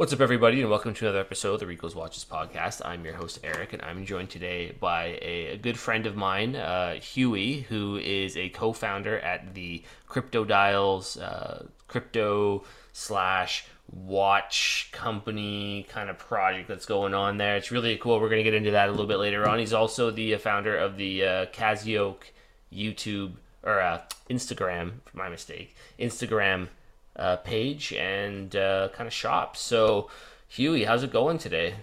What's up, everybody, and welcome to another episode of the Rico's Watches podcast. I'm your host, Eric, and I'm joined today by a, a good friend of mine, uh, Huey, who is a co founder at the Crypto Dials uh, crypto slash watch company kind of project that's going on there. It's really cool. We're going to get into that a little bit later on. He's also the founder of the uh, Casio YouTube or uh, Instagram, my mistake, Instagram uh, page and uh, kind of shop. So, Huey, how's it going today?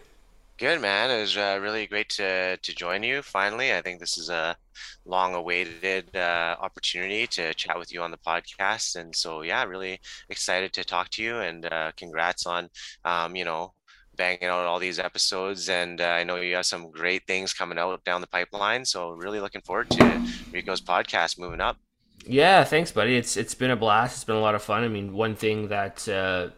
Good, man. It was uh, really great to to join you finally. I think this is a long-awaited uh, opportunity to chat with you on the podcast, and so yeah, really excited to talk to you. And uh, congrats on, um, you know, banging out all these episodes. And uh, I know you have some great things coming out down the pipeline. So really looking forward to Rico's podcast moving up. Yeah, thanks, buddy. It's it's been a blast. It's been a lot of fun. I mean, one thing that uh,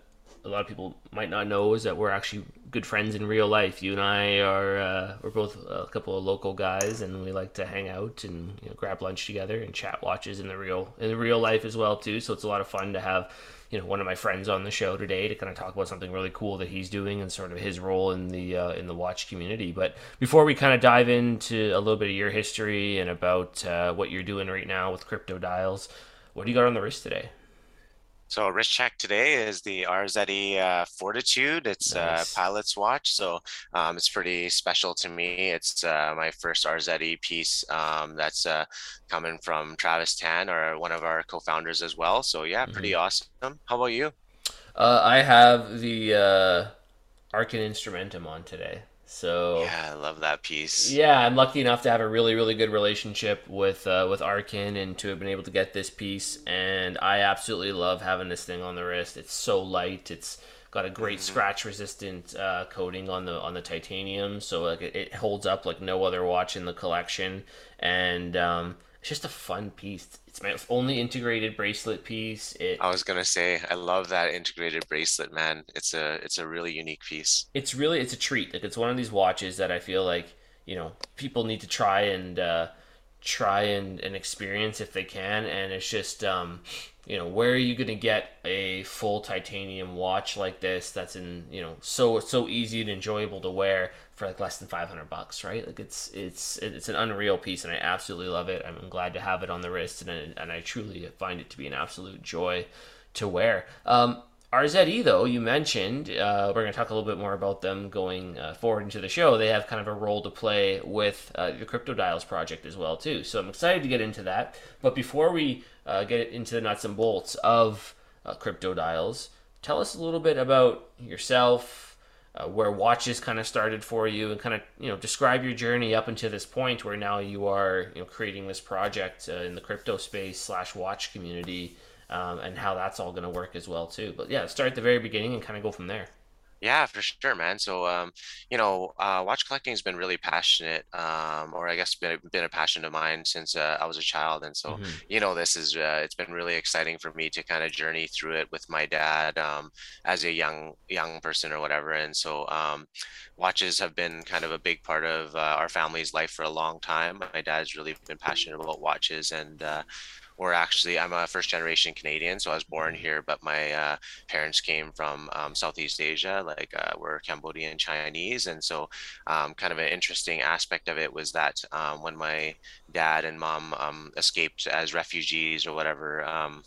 a lot of people might not know is that we're actually good friends in real life. You and I are uh, we're both a couple of local guys, and we like to hang out and you know, grab lunch together and chat watches in the real in the real life as well too. So it's a lot of fun to have you know one of my friends on the show today to kind of talk about something really cool that he's doing and sort of his role in the uh, in the watch community. But before we kind of dive into a little bit of your history and about uh, what you're doing right now with crypto dials, what do you got on the wrist today? So wrist check today is the RZE uh, Fortitude. It's nice. a pilot's watch, so um, it's pretty special to me. It's uh, my first RZE piece that's uh, coming from Travis Tan, or one of our co-founders as well. So yeah, pretty mm-hmm. awesome. How about you? Uh, I have the uh, Arcan Instrumentum on today. So yeah, I love that piece. Yeah, I'm lucky enough to have a really, really good relationship with uh, with Arcan and to have been able to get this piece. And I absolutely love having this thing on the wrist. It's so light. It's got a great mm-hmm. scratch resistant uh, coating on the on the titanium, so like it, it, holds up like no other watch in the collection. And um, it's just a fun piece. It's my only integrated bracelet piece. It, I was gonna say I love that integrated bracelet, man. It's a it's a really unique piece. It's really it's a treat. Like it's one of these watches that I feel like you know people need to try and uh, try and, and experience if they can. And it's just um, you know where are you gonna get a full titanium watch like this that's in you know so so easy and enjoyable to wear for like less than 500 bucks, right? Like it's it's it's an unreal piece, and I absolutely love it. I'm glad to have it on the wrist, and and I truly find it to be an absolute joy to wear. Um, RZE though you mentioned, uh, we're going to talk a little bit more about them going uh, forward into the show. They have kind of a role to play with uh, the Crypto Dials project as well too. So I'm excited to get into that. But before we uh, get into the nuts and bolts of uh, Crypto Dials, tell us a little bit about yourself, uh, where watches kind of started for you and kind of you know describe your journey up until this point where now you are you know creating this project uh, in the crypto space slash watch community um, and how that's all going to work as well too. But yeah start at the very beginning and kind of go from there yeah, for sure, man. So, um, you know, uh, watch collecting has been really passionate, um, or I guess been, been a passion of mine since uh, I was a child. And so, mm-hmm. you know, this is uh, it's been really exciting for me to kind of journey through it with my dad um, as a young young person or whatever. And so, um, watches have been kind of a big part of uh, our family's life for a long time. My dad's really been passionate about watches, and or actually I'm a first generation Canadian, so I was born here, but my uh, parents came from um, Southeast Asia, like uh, we're Cambodian Chinese, and so um, kind of an interesting aspect of it was that um, when my dad and mom um, escaped as refugees or whatever. Um,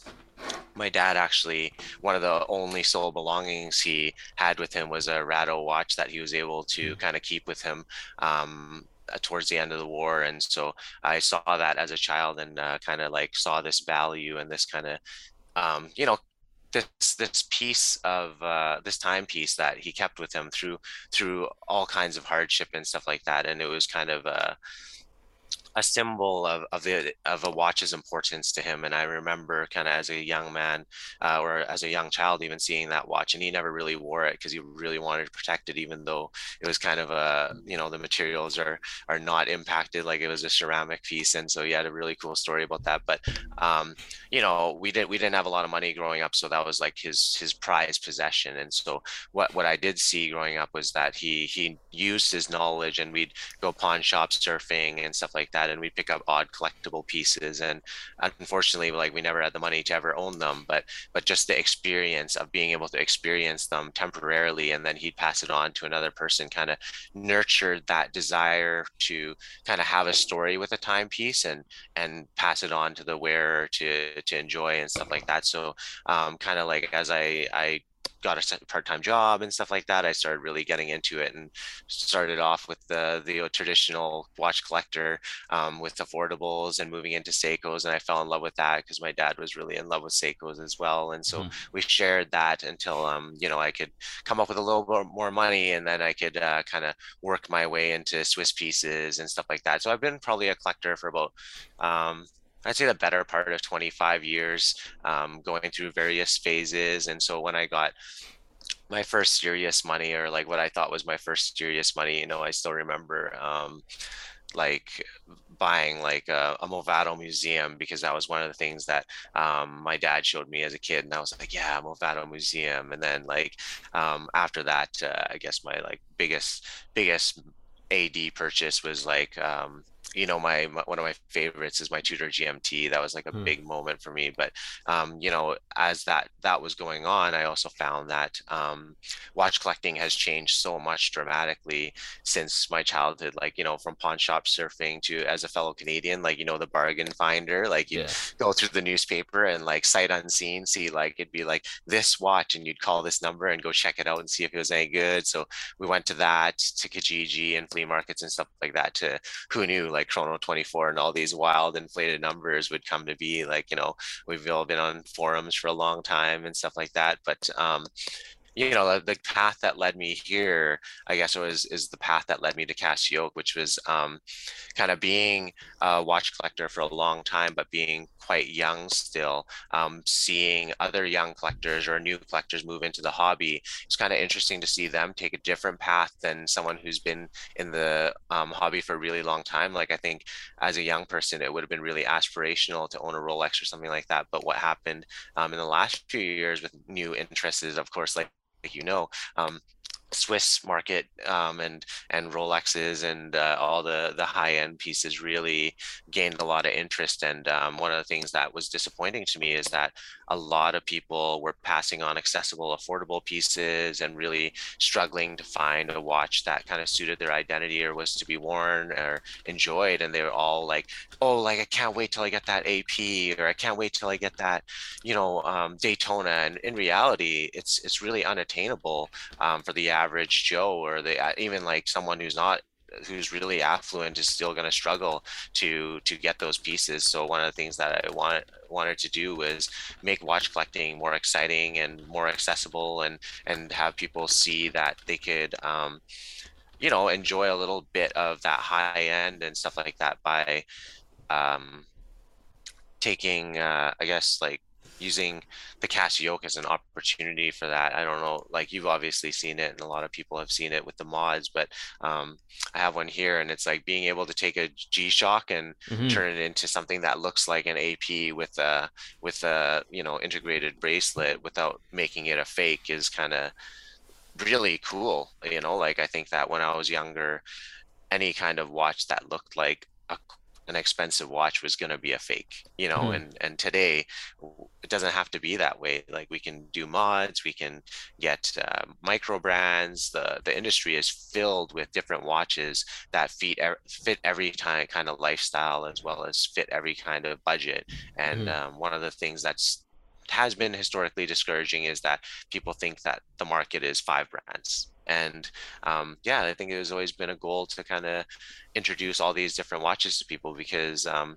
my dad actually one of the only sole belongings he had with him was a Rado watch that he was able to mm. kind of keep with him um, towards the end of the war and so i saw that as a child and uh, kind of like saw this value and this kind of um, you know this this piece of uh, this timepiece that he kept with him through through all kinds of hardship and stuff like that and it was kind of uh, a symbol of, of the of a watch's importance to him. And I remember kind of as a young man uh, or as a young child even seeing that watch, and he never really wore it because he really wanted to protect it, even though it was kind of a you know the materials are are not impacted like it was a ceramic piece. And so he had a really cool story about that. But um, you know we didn't we didn't have a lot of money growing up, so that was like his his prized possession. And so what what I did see growing up was that he he used his knowledge, and we'd go pawn shop surfing and stuff like that that, and we'd pick up odd collectible pieces. And unfortunately, like we never had the money to ever own them, but but just the experience of being able to experience them temporarily, and then he'd pass it on to another person, kind of nurtured that desire to kind of have a story with a timepiece and and pass it on to the wearer to to enjoy and stuff like that. So um, kind of like as I I got a part-time job and stuff like that i started really getting into it and started off with the the traditional watch collector um, with affordables and moving into seikos and i fell in love with that because my dad was really in love with seikos as well and so mm-hmm. we shared that until um, you know i could come up with a little bit more money and then i could uh, kind of work my way into swiss pieces and stuff like that so i've been probably a collector for about um, I'd say the better part of 25 years, um, going through various phases. And so when I got my first serious money, or like what I thought was my first serious money, you know, I still remember um, like buying like a, a, Movado museum because that was one of the things that um, my dad showed me as a kid, and I was like, yeah, Movado museum. And then like um, after that, uh, I guess my like biggest biggest AD purchase was like um, you know my, my, one of my favorites is my Tudor GMT. That was like a hmm. big moment for me. But um, you know, as that that was going on, I also found that um, watch collecting has changed so much dramatically since my childhood. Like you know, from pawn shop surfing to as a fellow Canadian, like you know, the bargain finder. Like you yeah. go through the newspaper and like sight unseen, see like it'd be like this watch, and you'd call this number and go check it out and see if it was any good. So we went to that to Kijiji and flea markets and stuff like that. To who knew like like Chrono 24 and all these wild inflated numbers would come to be like, you know, we've all been on forums for a long time and stuff like that. But um, you know the, the, path that led me here i guess was is the path that led me to CasiOak which was um, kind of being a watch collector for a long time but being quite young still um, seeing other young collectors or new collectors move into the hobby. It's kind of interesting to see them take a different path than someone who's been in the um, hobby for a really long time. Like i think as a young person it would have been really aspirational to own a rolex or something like that but what happened um, in the last few years with new interests is of course like you know um, Swiss market um, and and Rolexes and uh, all the the high end pieces really gained a lot of interest. And um, one of the things that was disappointing to me is that a lot of people were passing on accessible, affordable pieces and really struggling to find a watch that kind of suited their identity or was to be worn or enjoyed. And they were all like, "Oh, like I can't wait till I get that AP," or "I can't wait till I get that, you know, um, Daytona." And in reality, it's it's really unattainable um, for the average Joe or the even like someone who's not who's really affluent is still going to struggle to to get those pieces. So one of the things that I wanted wanted to do was make watch collecting more exciting and more accessible, and and have people see that they could. Um, you know, enjoy a little bit of that high end and stuff like that by um, taking, uh, I guess, like using the CasiOak as an opportunity for that. I don't know, like you've obviously seen it, and a lot of people have seen it with the mods, but um, I have one here, and it's like being able to take a G Shock and mm-hmm. turn it into something that looks like an AP with a with a you know integrated bracelet without making it a fake is kind of really cool. You know, like I think that when I was younger, any kind of watch that looked like a an expensive watch was going to be a fake you know mm. and and today it doesn't have to be that way like we can do mods we can get uh, micro brands the the industry is filled with different watches that fit fit every time kind of lifestyle as well as fit every kind of budget and mm. um, one of the things that's has been historically discouraging is that people think that the market is five brands and um, yeah i think it has always been a goal to kind of introduce all these different watches to people because um,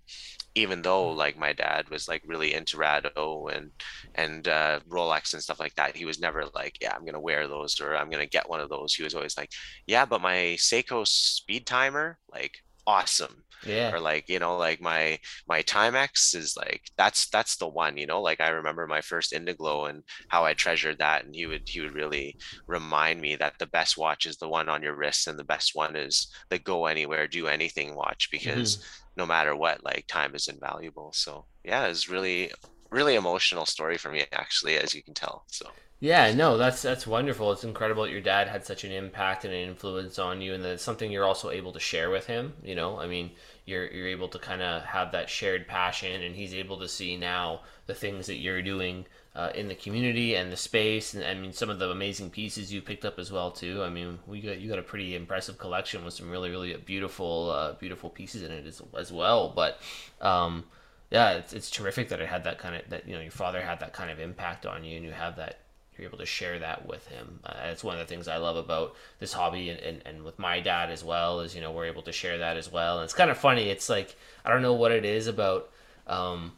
even though mm. like my dad was like really into rado and and uh, rolex and stuff like that he was never like yeah i'm gonna wear those or i'm gonna get one of those he was always like yeah but my seiko speed timer like awesome. Yeah. Or like you know like my my timex is like that's that's the one you know? Like i remember my first indiglo and how i treasured that and he would he would really remind me that the best watch is the one on your wrist and the best one is the go anywhere do anything watch because mm-hmm. no matter what like time is invaluable. So yeah it's really really emotional story for me actually as you can tell so yeah, no, that's that's wonderful. It's incredible that your dad had such an impact and an influence on you, and that it's something you're also able to share with him. You know, I mean, you're you're able to kind of have that shared passion, and he's able to see now the things that you're doing uh, in the community and the space, and I mean some of the amazing pieces you picked up as well too. I mean, we got you got a pretty impressive collection with some really really beautiful uh, beautiful pieces in it as, as well. But um, yeah, it's, it's terrific that it had that kind of that you know your father had that kind of impact on you, and you have that you're able to share that with him. Uh, it's one of the things I love about this hobby and, and, and with my dad as well is, you know, we're able to share that as well. And it's kind of funny. It's like, I don't know what it is about um,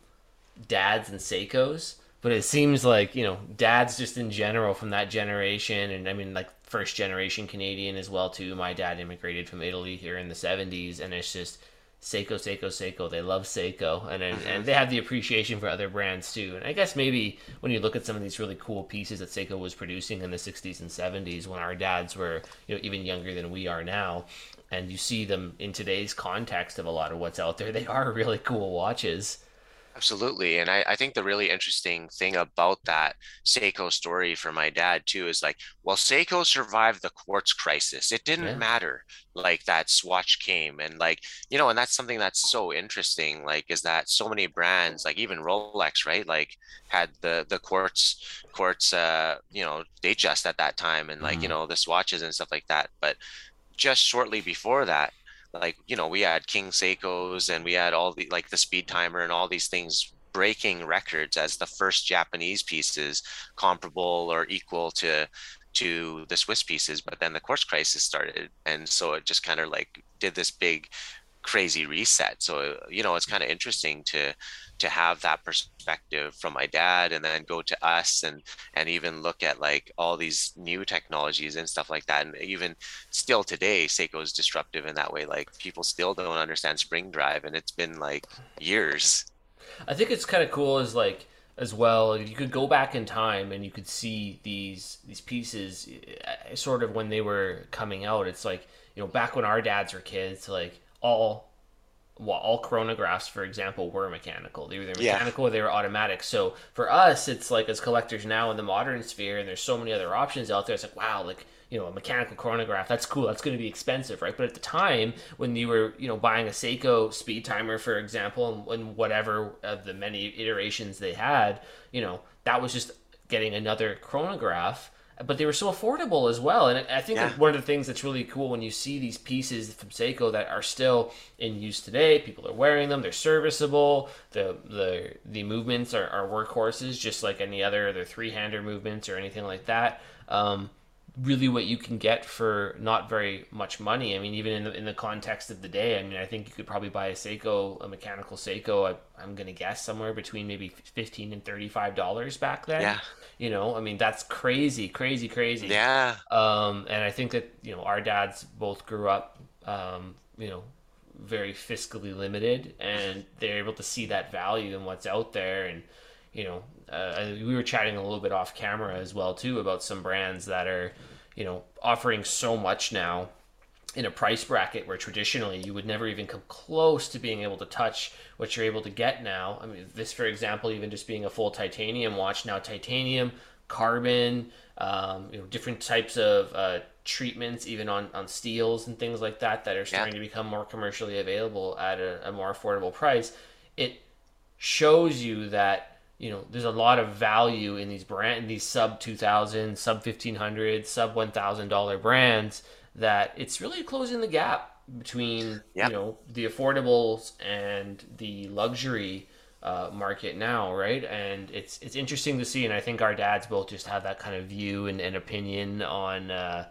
dads and Seikos, but it seems like you know dads just in general from that generation and i mean like first generation canadian as well too my dad immigrated from italy here in the 70s and it's just seiko seiko seiko. They love seiko and and, and uh-huh. they have the appreciation for other brands too. And i guess maybe when you look at some of these really cool pieces that seiko was producing in the 60s and 70s when our dads were you know even younger than we are now and you see them in today's context of a lot of what's out there they are really cool watches Absolutely. And I, I think the really interesting thing about that Seiko story for my dad too is like, well, Seiko survived the quartz crisis. It didn't yeah. matter like that swatch came and like, you know, and that's something that's so interesting, like is that so many brands, like even Rolex, right? Like had the the quartz quartz uh, you know, Datejust at that time and like, mm-hmm. you know, the swatches and stuff like that. But just shortly before that, like you know we had king seikos and we had all the like the speed timer and all these things breaking records as the first japanese pieces comparable or equal to to the swiss pieces but then the quartz crisis started. And so it just kind of like did this big crazy reset. So you know it's kind of interesting to to have that perspective from my dad and then go to us and and even look at like all these new technologies and stuff like that. And even still today seiko is disruptive in that way. Like people still don't understand spring drive and it's been like years. I think it's kind of cool as like as well you could go back in time and you could see these these pieces eh, sort of when they were coming out. It's like you know back when our dads were kids like all well, all chronographs, for example, were mechanical. They were either mechanical yeah. or they were automatic. So for us, it's like as collectors now in the modern sphere, and there's so many other options out there. It's like wow, like you know, a mechanical chronograph. That's cool. That's going to be expensive, right? But at the time when you were you know buying a Seiko speed timer, for example, and, and whatever of the many iterations they had, you know, that was just getting another chronograph but they were so affordable as well. And I think yeah. one of the things that's really cool when you see these pieces from Seiko that are still in use today, people are wearing them, they're serviceable, the the the movements are, are workhorses just like any other other three hander movements or anything like that. Um, really what you can get for not very much money. I mean, even in the, in the context of the day, I mean, I think you could probably buy a Seiko, a mechanical Seiko. I, am going to guess somewhere between maybe 15 and $35 back then. Yeah. You know, I mean, that's crazy, crazy, crazy. Yeah. Um, and I think that, you know, our dads both grew up, um, you know, very fiscally limited and they're able to see that value in what's out there. And, you know, uh, we were chatting a little bit off camera as well too about some brands that are, you know, offering so much now in a price bracket where traditionally you would never even come close to being able to touch what you're able to get now. I mean, this, for example, even just being a full titanium watch now, titanium, carbon, um, you know, different types of uh, treatments, even on, on steels and things like that, that are starting yeah. to become more commercially available at a, a more affordable price. It shows you that you know there's a lot of value in these brand in these sub 2000 sub 1500 sub 1000 dollar brands that it's really closing the gap between yep. you know the affordables and the luxury uh, market now right and it's it's interesting to see and i think our dads both just have that kind of view and, and opinion on uh,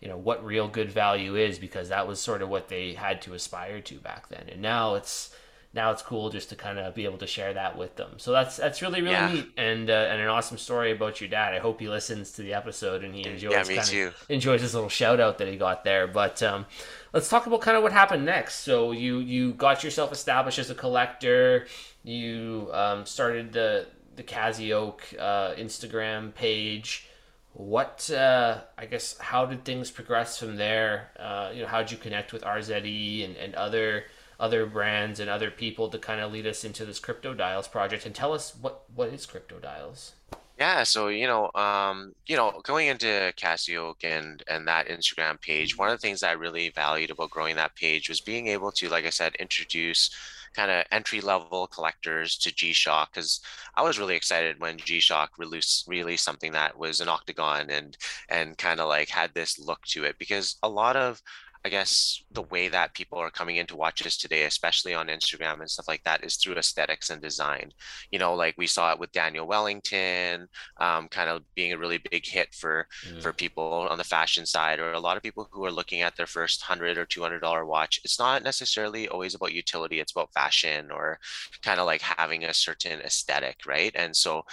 you know what real good value is because that was sort of what they had to aspire to back then and now it's now it's cool just to kind of be able to share that with them. So that's that's really really yeah. neat and uh, and an awesome story about your dad. I hope he listens to the episode and he enjoys yeah, me kind too. Enjoys his little shout out that he got there. But um, let's talk about kind of what happened next. So you you got yourself established as a collector. You um, started the the Casio uh, Instagram page. What uh, I guess how did things progress from there? Uh, you know, how did you connect with RZE and, and other other brands and other people to kind of lead us into this crypto dials project. And tell us what what is crypto dials Yeah, so you know, um, you know, going into Casio and and that Instagram page, one of the things that I really valued about growing that page was being able to, like I said, introduce kind of entry level collectors to G-Shock because I was really excited when G-Shock released released something that was an octagon and and kind of like had this look to it. Because a lot of I guess the way that people are coming into watches today, especially on Instagram and stuff like that, is through aesthetics and design. You know, like we saw it with Daniel Wellington, um, kind of being a really big hit for mm. for people on the fashion side, or a lot of people who are looking at their first hundred or two hundred dollar watch. It's not necessarily always about utility; it's about fashion or kind of like having a certain aesthetic, right? And so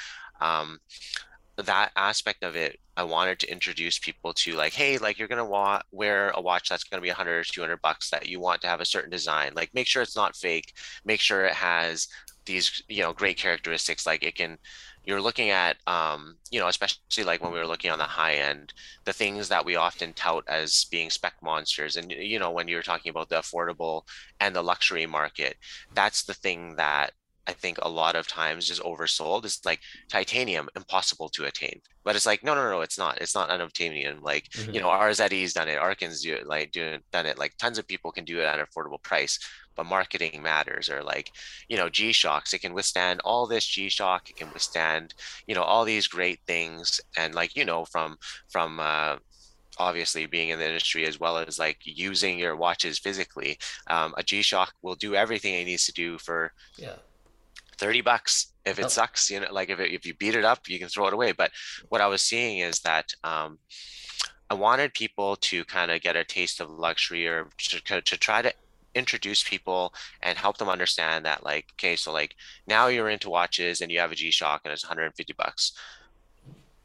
um, that aspect of it i wanted to introduce people to like hey like you're wa- wear a watch that's to be 100 or 200 bucks that you want to have a certain design. Like make sure it's not fake. Make sure it has these you know great characteristics. Like it can you're looking at um, you know especially like when we were looking on the high end the things that we often tout as being spec monsters and you know when you're talking about the affordable and the luxury market that's the thing that I think a lot of times is oversold. It's like titanium, impossible to attain. But it's like, no, no, no, it's not. It's not unobtainium. Like, mm-hmm. you know, RZE's done it, Arkin's do it, like doing done it. Like tons of people can do it at an affordable price, but marketing matters. Or like, you know, G Shocks, it can withstand all this G Shock, it can withstand, you know, all these great things. And like, you know, from from uh obviously being in the industry as well as like using your watches physically um, a g-shock will do everything it needs to do for yeah 30 bucks if it oh. sucks you know like if, it, if you beat it up you can throw it away but what i was seeing is that um, i wanted people to kind of get a taste of luxury or to, to try to introduce people and help them understand that like okay so like now you're into watches and you have a g-shock and it's 150 bucks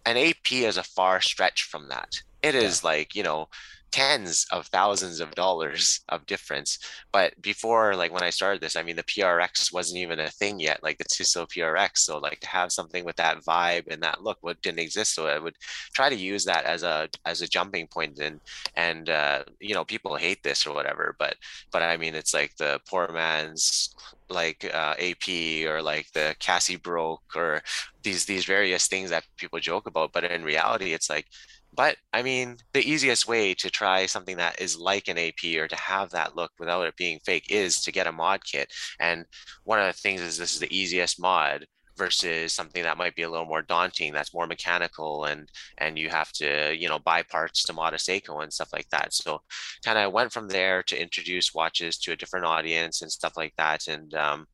an ap is a far stretch from that it is yeah. like you know tens of thousands of dollars of difference. But before, like when I started this, I mean, the PRX wasn't even a thing yet, like the Tissot PRX. So like to have something with that vibe and that look, what didn't exist. So I would try to use that as a as a jumping point. and and uh, you know people hate this or whatever, but but I mean it's like the poor man's like uh, AP or like the CasiOak or these these various things that people joke about. But in reality, it's like but I mean, the easiest way to try something that is like an AP or to have that look without it being fake is to get a mod kit. And one of the things is this is the easiest mod versus something that might be a little more daunting that's more mechanical and and you have to you know buy parts to mod a Seiko and stuff like that. So kind of went from there to introduce watches to a different audience and stuff like that. And um,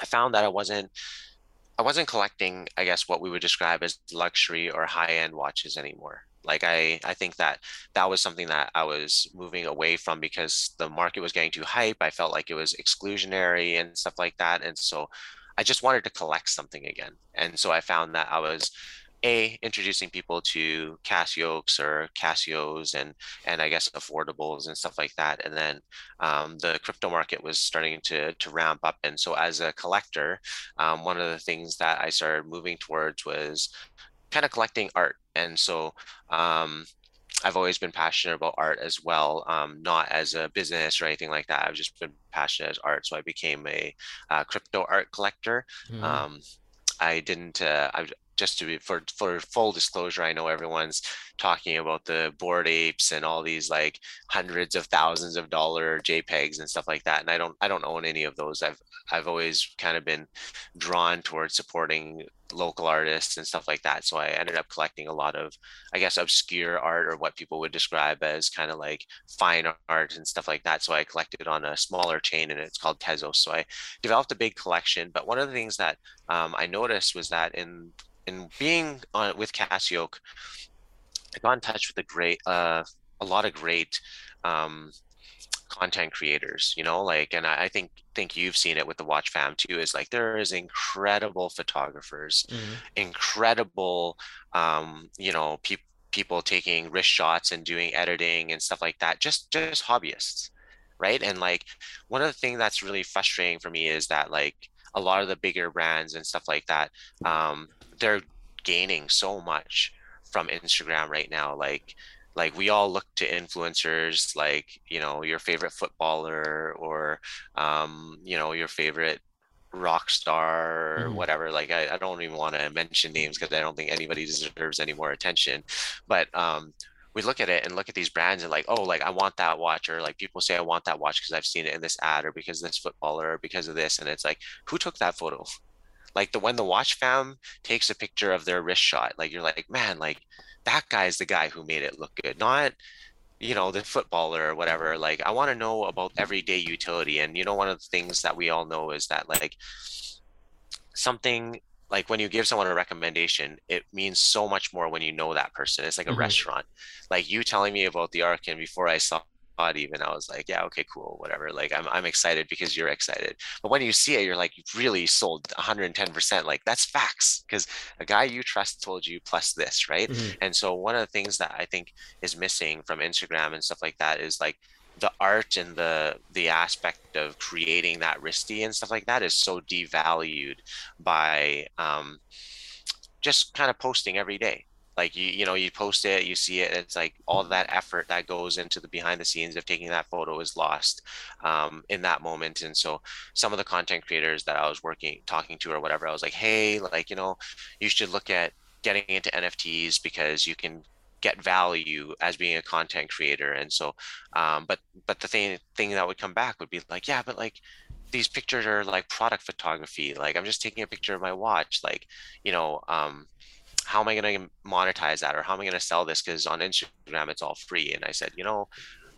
I found that I wasn't I wasn't collecting I guess what we would describe as luxury or high end watches anymore like I, I think that that was something that I was moving away from because the market was getting too hype. I felt like it was exclusionary and stuff like that. And so I just wanted to collect something again. And so I found that I was a introducing people to CasiOaks or Casios and and I guess affordables and stuff like that. And then um, the crypto market was starting to to ramp up. And so as a collector, um, one of the things that I started moving towards was kind of collecting art. And so um, I've always been passionate about art as well, um, not as a business or anything like that. I've just been passionate as art. So I became a uh, crypto art collector. Mm. Um, I didn't, uh, I've, just to be for for full disclosure, I know everyone's talking about the Bored Apes and all these like hundreds of thousands of dollar JPEGs and stuff like that. And I don't I don't own any of those. I've I've always kind of been drawn towards supporting local artists and stuff like that. So I ended up collecting a lot of, I guess, obscure art or what people would describe as kind of like fine art and stuff like that. So I collected on a smaller chain and it's called Tezos. So I developed a big collection. But one of the things that um, I noticed was that in in being on with CasiOak, I got in touch with a great, uh, a lot of great um, content creators. You know, like, and I, I, think think you've seen it with the Watch Fam too. Is like there is incredible photographers, mm-hmm. incredible, um, you know, people people taking wrist shots and doing editing and stuff like that. Just just hobbyists, right? And like one of the things that's really frustrating for me is that like a lot of the bigger brands and stuff like that um, they're gaining so much from Instagram right now. Like like we all look to influencers like you know your favorite footballer or um, you know your favorite Rockstar or mm-hmm. whatever. Like I, I don't even want to mention names because I don't think anybody deserves any more attention. But um, we look at it and look at these brands and like, oh, like I want that watch, or like people say I want that watch because I've seen it in this ad or because this footballer or because of this. And it's like, who took that photo? Like the when the watch fam takes a picture of their wrist shot, like you're like, man, like that guy's the guy who made it look good, not you know the footballer or whatever. Like i want to know about everyday utility and you know one of the things that we all know is that like something like when you give someone a recommendation it means so much more when you know that person. It's like a mm-hmm. restaurant. Like you telling me about the arkin before i saw even I was like, yeah, okay, cool, whatever. Like I'm I'm excited because you're excited. But when you see it, you're like really sold 110%. Like that's facts because a guy you trust told you plus this, right? Mm-hmm. And so one of the things that I think is missing from Instagram and stuff like that is like the art and the the aspect of creating that wristy and stuff like that is so devalued by um, just kind of posting every day like you you know you post it you see it it's like all that effort that goes into the behind the scenes of taking that photo is lost um, in that moment. And so some of the content creators that i was working talking to or whatever i was like hey like you know you should look at getting into nfts because you can get value as being a content creator. And so um, but but the thing thing that would come back would be like yeah but like these pictures are like product photography. Like i'm just taking a picture of my watch. Like you know um, how am I going to monetize that or how am I going to sell this? Because on Instagram, it's all free. And I said, you know,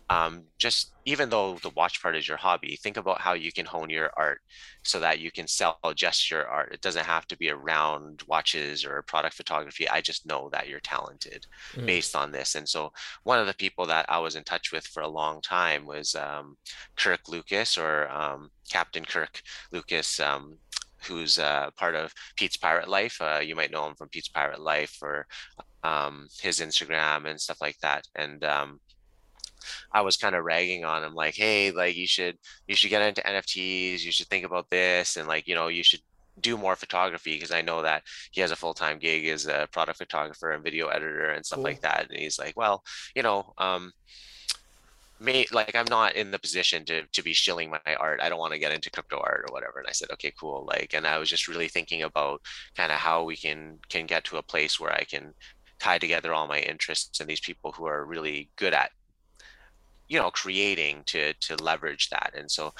um, just even though the watch part is your hobby, think about how you can hone your art so that you can sell just your art. It doesn't have to be around watches or product photography. I just know that you're talented mm. based on this. And so one of the people that I was in touch with for a long time was um, Kirk Lucas or um, Captain Kirk Lucas. Who's uh, part of Pete's Pirate Life. Uh, you might know him from Pete's Pirate Life or um, his Instagram and stuff like that. And um, I was kind of ragging on him, like, "Hey, like you should you should get into NFTs. You should think about this, and like you know you should." do more photography because I know that he has a full time gig as a product photographer and video editor and stuff cool. like that. And he's like, well, you know, um, may like I'm not in the position to to be shilling my art. I don't want to get into crypto art or whatever. And I said, okay, cool. Like, and I was just really thinking about kind of how we can can get to a place where I can tie together all my interests and these people who are really good at you know creating to to leverage that. And so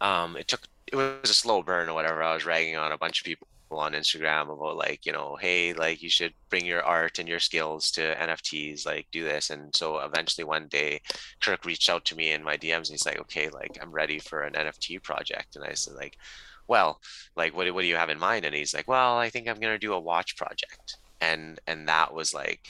um it took it was a slow burn or whatever. I was ragging on a bunch of people on Instagram about like, you know, hey, like you should bring your art and your skills to NFTs, like do this. And so eventually one day Kirk reached out to me in my DMs and he's like, okay, like I'm ready for an NFT project. And I said like, well, like what, what do you have in mind? And he's like, well, I think I'm going to do a watch project. And, and that was like,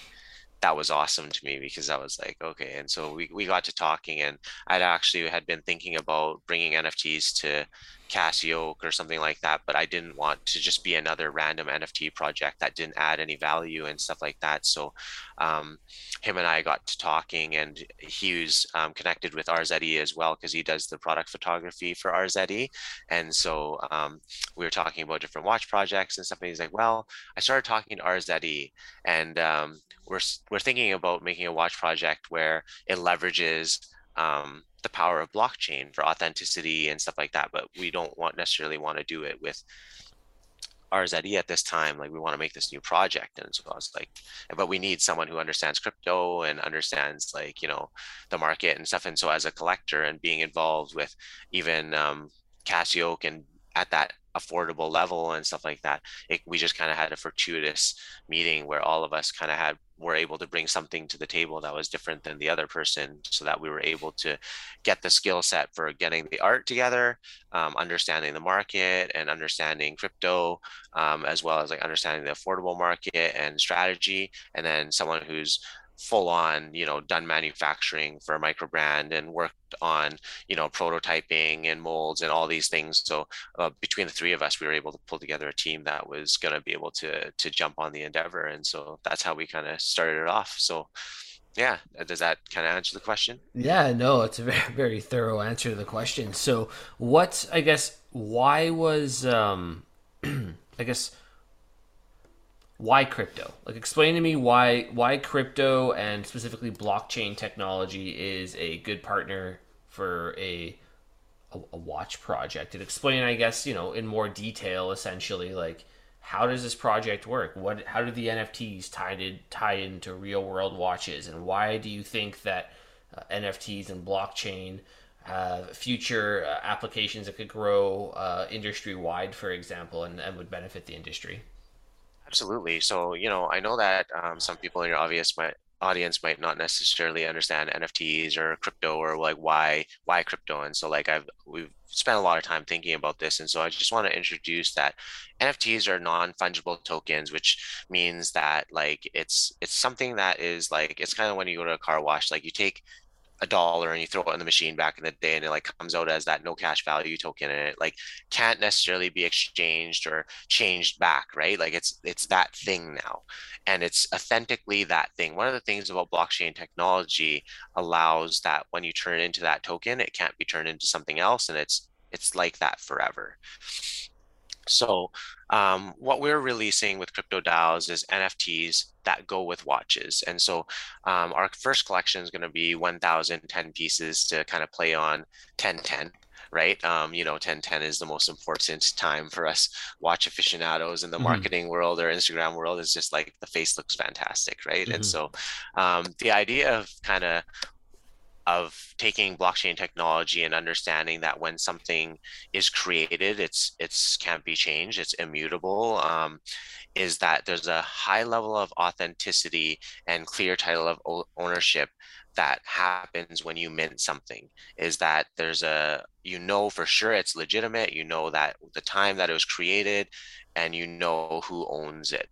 that was awesome to me because I was like, okay. And so we, we got to talking and I'd actually had been thinking about bringing NFTs to Casio or something like that, but I didn't want to just be another random NFT project that didn't add any value and stuff like that. So um, him and I got to talking, and he was um, connected with RZE as well because he does the product photography for RZE. And so um, we were talking about different watch projects and stuff. And he's like, "Well, I started talking to RZE, and um, we're we're thinking about making a watch project where it leverages." Um, the power of blockchain for authenticity and stuff like that but we don't want necessarily want to do it with RZE at this time like we want to make this new project and so I was like but we need someone who understands crypto and understands like you know the market and stuff. And so as a collector and being involved with even um, Casio and at that affordable level and stuff like that it, we just kind of had a fortuitous meeting where all of us kind of had were able to bring something to the table that was different than the other person so that we were able to get the skill set for getting the art together um, understanding the market and understanding crypto um, as well as like understanding the affordable market and strategy. And then someone who's full on, you know, done manufacturing for a micro brand and worked on, you know, prototyping and molds and all these things. So uh, between the three of us, we were able to pull together a team that was going to be able to to jump on the endeavor. And so that's how we kind of started it off. So yeah, uh, does that kind of answer the question? Yeah, no, it's a very very thorough answer to the question. So what I guess why was um I guess why crypto? Like explain to me why why crypto and specifically blockchain technology is a good partner for a a, a watch project and explain, I guess, you know, in more detail, essentially, like how does this project work? What, how do the NFTs tie in, tie into real world watches, and why do you think that uh, NFTs and blockchain uh, future uh, applications that could grow uh, industry wide, for example, and, and would benefit the industry? Absolutely. So, you know, I know that um, some people in your obvious might audience might not necessarily understand NFTs or crypto or like why why crypto. And so like I've we've spent a lot of time thinking about this. And so I just want to introduce that NFTs are non-fungible tokens, which means that like it's it's something that is like it's kind of when you go to a car wash, like you take a dollar and you throw it in the machine back in the day and it like comes out as that no cash value token and it like can't necessarily be exchanged or changed back right? Like it's it's that thing now. And it's authentically that thing. One of the things about blockchain technology allows that when you turn into that token it can't be turned into something else and it's it's like that forever so um, what we're releasing with Crypto Dials is NFTs that go with watches. And so um, our first collection is going to be 1,010 pieces to kind of play on 1010 right? Um, you know, 1010 is the most important time for us watch aficionados in the mm-hmm. marketing world or Instagram world is just like the face looks fantastic, right? Mm-hmm. And so um, the idea of kind of of taking blockchain technology and understanding that when something is created, it's it's can't be changed, it's immutable. Um, is that there's a high level of authenticity and clear title of ownership that happens when you mint something is that there's a you know for sure it's legitimate you know that the time that it was created and you know who owns it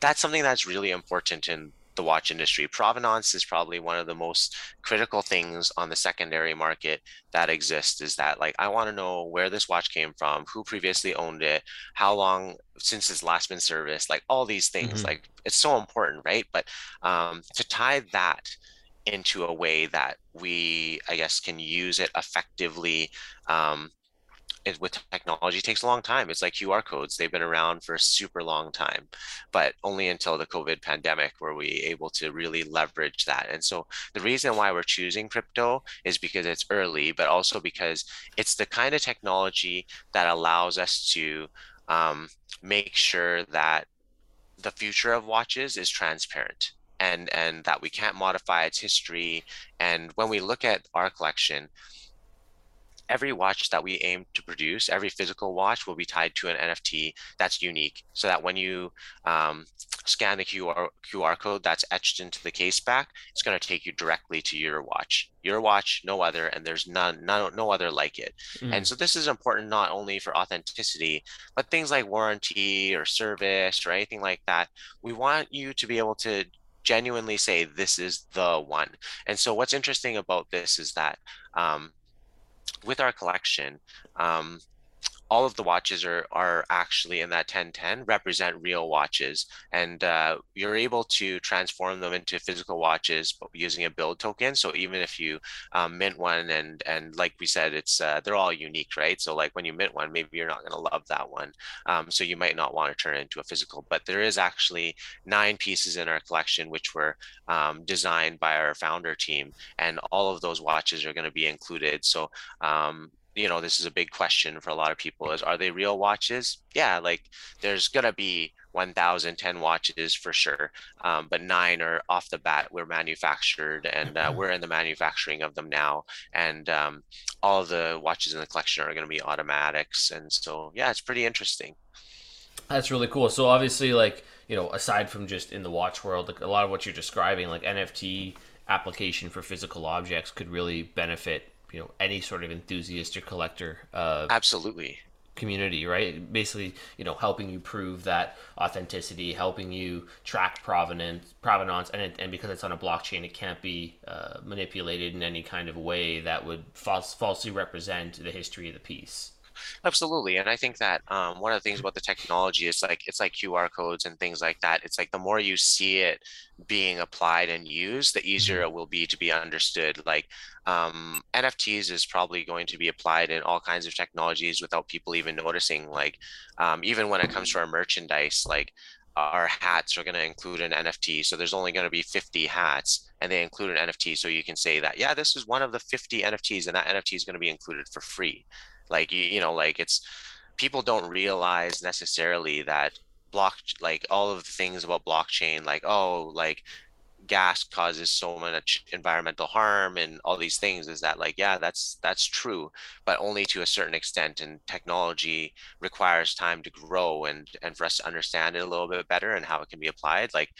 that's something that's really important in the watch industry. Provenance is probably one of the most critical things on the secondary market that exists is that like I want to know where this watch came from, who previously owned it, how long since it's last been serviced, like all these things. Mm-hmm. Like it's so important, right? But um, to tie that into a way that we, I guess, can use it effectively um, it, with technology takes a long time. It's like QR codes; they've been around for a super long time, but only until the COVID pandemic were we able to really leverage that. And so the reason why we're choosing crypto is because it's early, but also because it's the kind of technology that allows us to um, make sure that the future of watches is transparent and and that we can't modify its history. And when we look at our collection every watch that we aim to produce, every physical watch will be tied to an NFT that's unique. So that when you um, scan the QR, QR code that's etched into the case back, it's going to take you directly to your watch. Your watch, no other, and there's none, no, no other like it. Mm. And so this is important not only for authenticity, but things like warranty or service or anything like that. We want you to be able to genuinely say this is the one. And so what's interesting about this is that um, with our collection, um, all of the watches are are actually in that 1010 represent real watches and uh, you're able to transform them into physical watches using a build token. So even if you um, mint one and and like we said it's uh, they're all unique right? So like when you mint one maybe you're not going to love that one um, so you might not want to turn it into a physical but there is actually nine pieces in our collection which were um, designed by our founder team and all of those watches are going to be included. So um, you know this is a big question for a lot of people is are they real watches yeah like there's gonna be 1010 watches for sure um, but nine are off the bat we're manufactured and uh, mm-hmm. we're in the manufacturing of them now and um, all the watches in the collection are to be automatics and so yeah it's pretty interesting that's really cool so obviously like you know aside from just in the watch world like a lot of what you're describing like nft application for physical objects could really benefit you know any sort of enthusiast or collector uh, absolutely. community right? Basically you know helping you prove that authenticity helping you track provenance provenance and, it, and because it's on a blockchain it can't be uh, manipulated in any kind of way that would false, falsely represent the history of the piece Absolutely, and I think that um, one of the things about the technology is like it's like QR codes and things like that. It's like the more you see it being applied and used, the easier mm-hmm. it will be to be understood. Like um, NFTs is probably going to be applied in all kinds of technologies without people even noticing. Like um, even when it comes to our merchandise, like our hats are going to include an NFT. So there's only going to be 50 hats and they include an NFT. So you can say that, yeah, this is one of the 50 NFTs and that NFT is going to be included for free. Like, you, you know, like it's people don't realize necessarily that block, like all of the things about blockchain, like, oh, like gas causes so much environmental harm and all these things is that like yeah that's that's true but only to a certain extent and technology requires time to grow and and for us to understand it a little bit better and how it can be applied like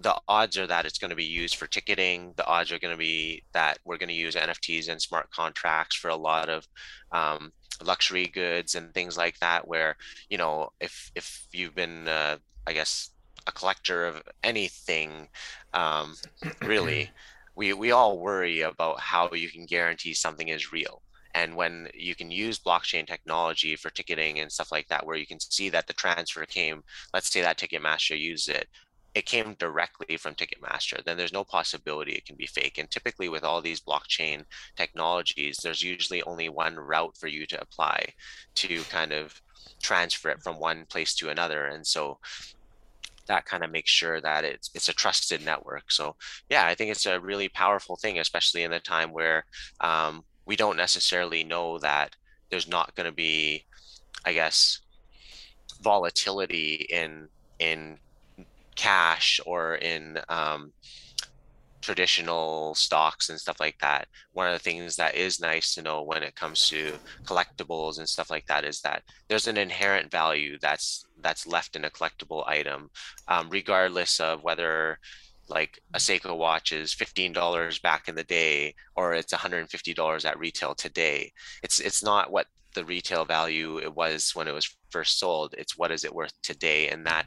the odds are that it's going to be used for ticketing the odds are going to be that we're going to use nfts and smart contracts for a lot of um, luxury goods and things like that where you know if if you've been uh, i guess a collector of anything, um, really, we we all worry about how you can guarantee something is real. And when you can use blockchain technology for ticketing and stuff like that, where you can see that the transfer came, let's say that Ticketmaster used it, it came directly from Ticketmaster, then there's no possibility it can be fake. And typically, with all these blockchain technologies, there's usually only one route for you to apply to kind of transfer it from one place to another. And so that kind of makes sure that it's it's a trusted network. So yeah, I think it's a really powerful thing, especially in a time where um, we don't necessarily know that there's not going to be, I guess, volatility in in cash or in um, traditional stocks and stuff like that. One of the things that is nice to know when it comes to collectibles and stuff like that is that there's an inherent value that's that's left in a collectible item, um, regardless of whether like a Seiko watch is fifteen dollars back in the day or it's one hundred and fifty dollars at retail today. It's it's not what the retail value it was when it was first sold. It's what is it worth today, and that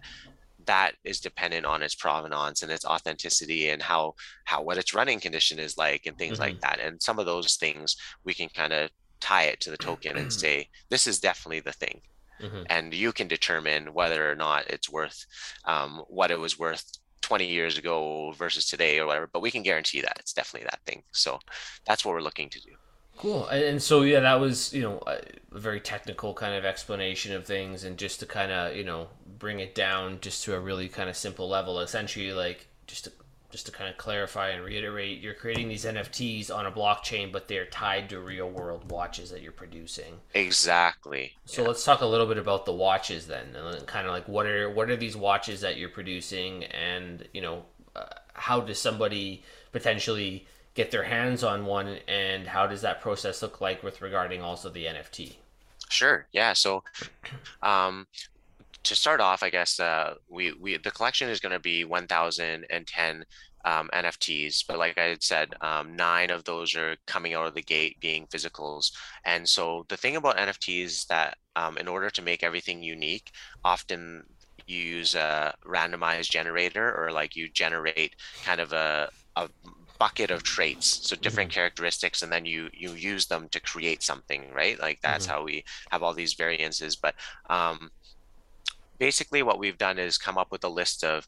that is dependent on its provenance and its authenticity and how how what its running condition is like and things mm-hmm. like that and some of those things we can kind of tie it to the token and say this is definitely the thing mm-hmm. and you can determine whether or not it's worth um, what it was worth 20 years ago versus today or whatever but we can guarantee that it's definitely that thing so that's what we're looking to do Cool. And so yeah, that was you know a very technical kind of explanation of things, and just to kind of you know bring it down just to a really kind of simple level. Essentially, like just to just to kind of clarify and reiterate, you're creating these NFTs on a blockchain, but they're tied to real world watches that you're producing. Exactly. So yeah. let's talk a little bit about the watches then, and kind of like what are what are these watches that you're producing, and you know uh, how does somebody potentially get their hands on one and how does that process look like with regarding also the nft sure yeah so um, to start off i guess uh, we, we the collection is going to be 1010 um, NFTs, but like I had said, um, nine of those are coming out of the gate being physicals. And so the thing about NFTs is that um, in order to make everything unique, often you use a randomized generator or like you generate kind of a, a bucket of traits so different mm-hmm. characteristics and then you you use them to create something right like that's mm-hmm. how we have all these variances but um, basically what we've done is come up with a list of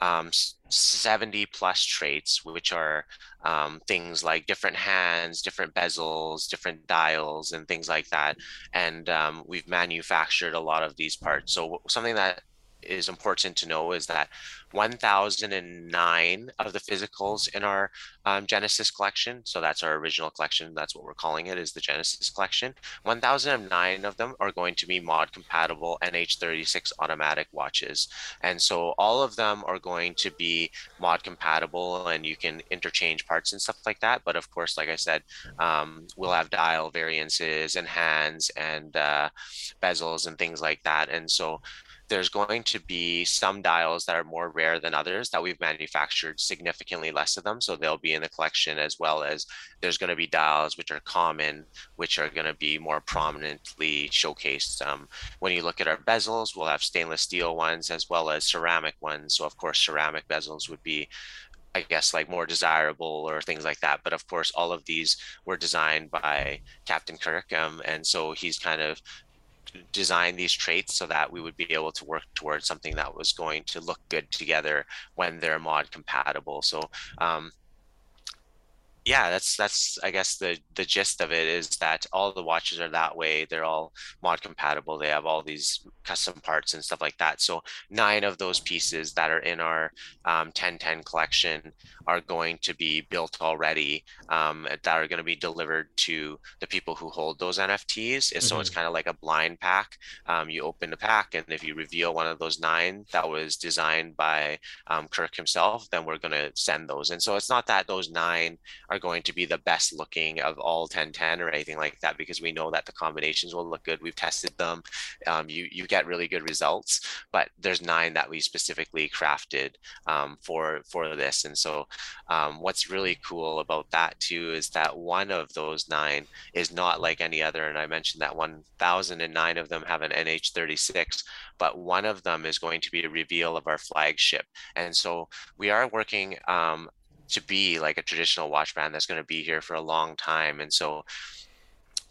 um, 70 plus traits which are um, things like different hands different bezels different dials and things like that and um, we've manufactured a lot of these parts so something that is important to know is that 1009 of the physicals in our um, Genesis collection, so that's our original collection, that's what we're calling it, is the Genesis collection. 1009 of them are going to be mod compatible NH36 automatic watches. And so all of them are going to be mod compatible and you can interchange parts and stuff like that. But of course, like I said, um, we'll have dial variances and hands and uh, bezels and things like that. And so there's going to be some dials that are more rare than others that we've manufactured significantly less of them. So they'll be in the collection as well as there's going to be dials which are common, which are going to be more prominently showcased. Um, when you look at our bezels, we'll have stainless steel ones as well as ceramic ones. So of course, ceramic bezels would be I guess like more desirable or things like that. But of course, all of these were designed by Captain Kirk, um, and so he's kind of design these traits so that we would be able to work towards something that was going to look good together when they're mod compatible. So um, yeah, that's that's I guess the the gist of it is that all the watches are that way. They're all mod compatible. They have all these custom parts and stuff like that. So nine of those pieces that are in our um, 1010 collection are going to be built already um, that are going to be delivered to the people who hold those NFTs. Mm-hmm. So it's mm-hmm. kind of like a blind pack. Um, you open the pack, and if you reveal one of those nine that was designed by um, Kirk himself, then we're going to send those. And so it's not that those nine are going to be the best looking of all 1010 or anything like that because we know that the combinations will look good. We've tested them. Um, you you get really good results, but there's nine that we specifically crafted um, for for this. And so um, what's really cool about that too is that one of those nine is not like any other. And I mentioned that 1,009 of them have an NH36, but one of them is going to be a reveal of our flagship. And so we are working um, to be like a traditional watch brand that's going to be here for a long time. And so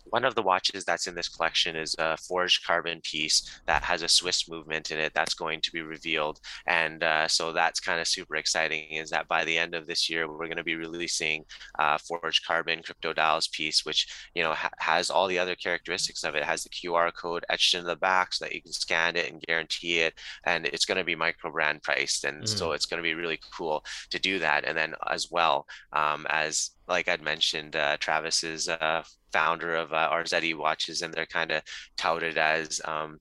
one of the watches that's in this collection is a forged carbon piece that has a Swiss movement in it that's going to be revealed. And uh, so that's kind of super exciting is that by the end of this year, we're going to be releasing uh, forged carbon crypto dials piece, which, you know, ha has all the other characteristics of it. it. has the QR code etched into the back so that you can scan it and guarantee it. And it's going to be micro brand priced. And mm. so it's going to be really cool to do that. And then as well um, as like I'd mentioned, uh, Travis is uh, founder of uh, RZE watches, and they're kind of touted as, um,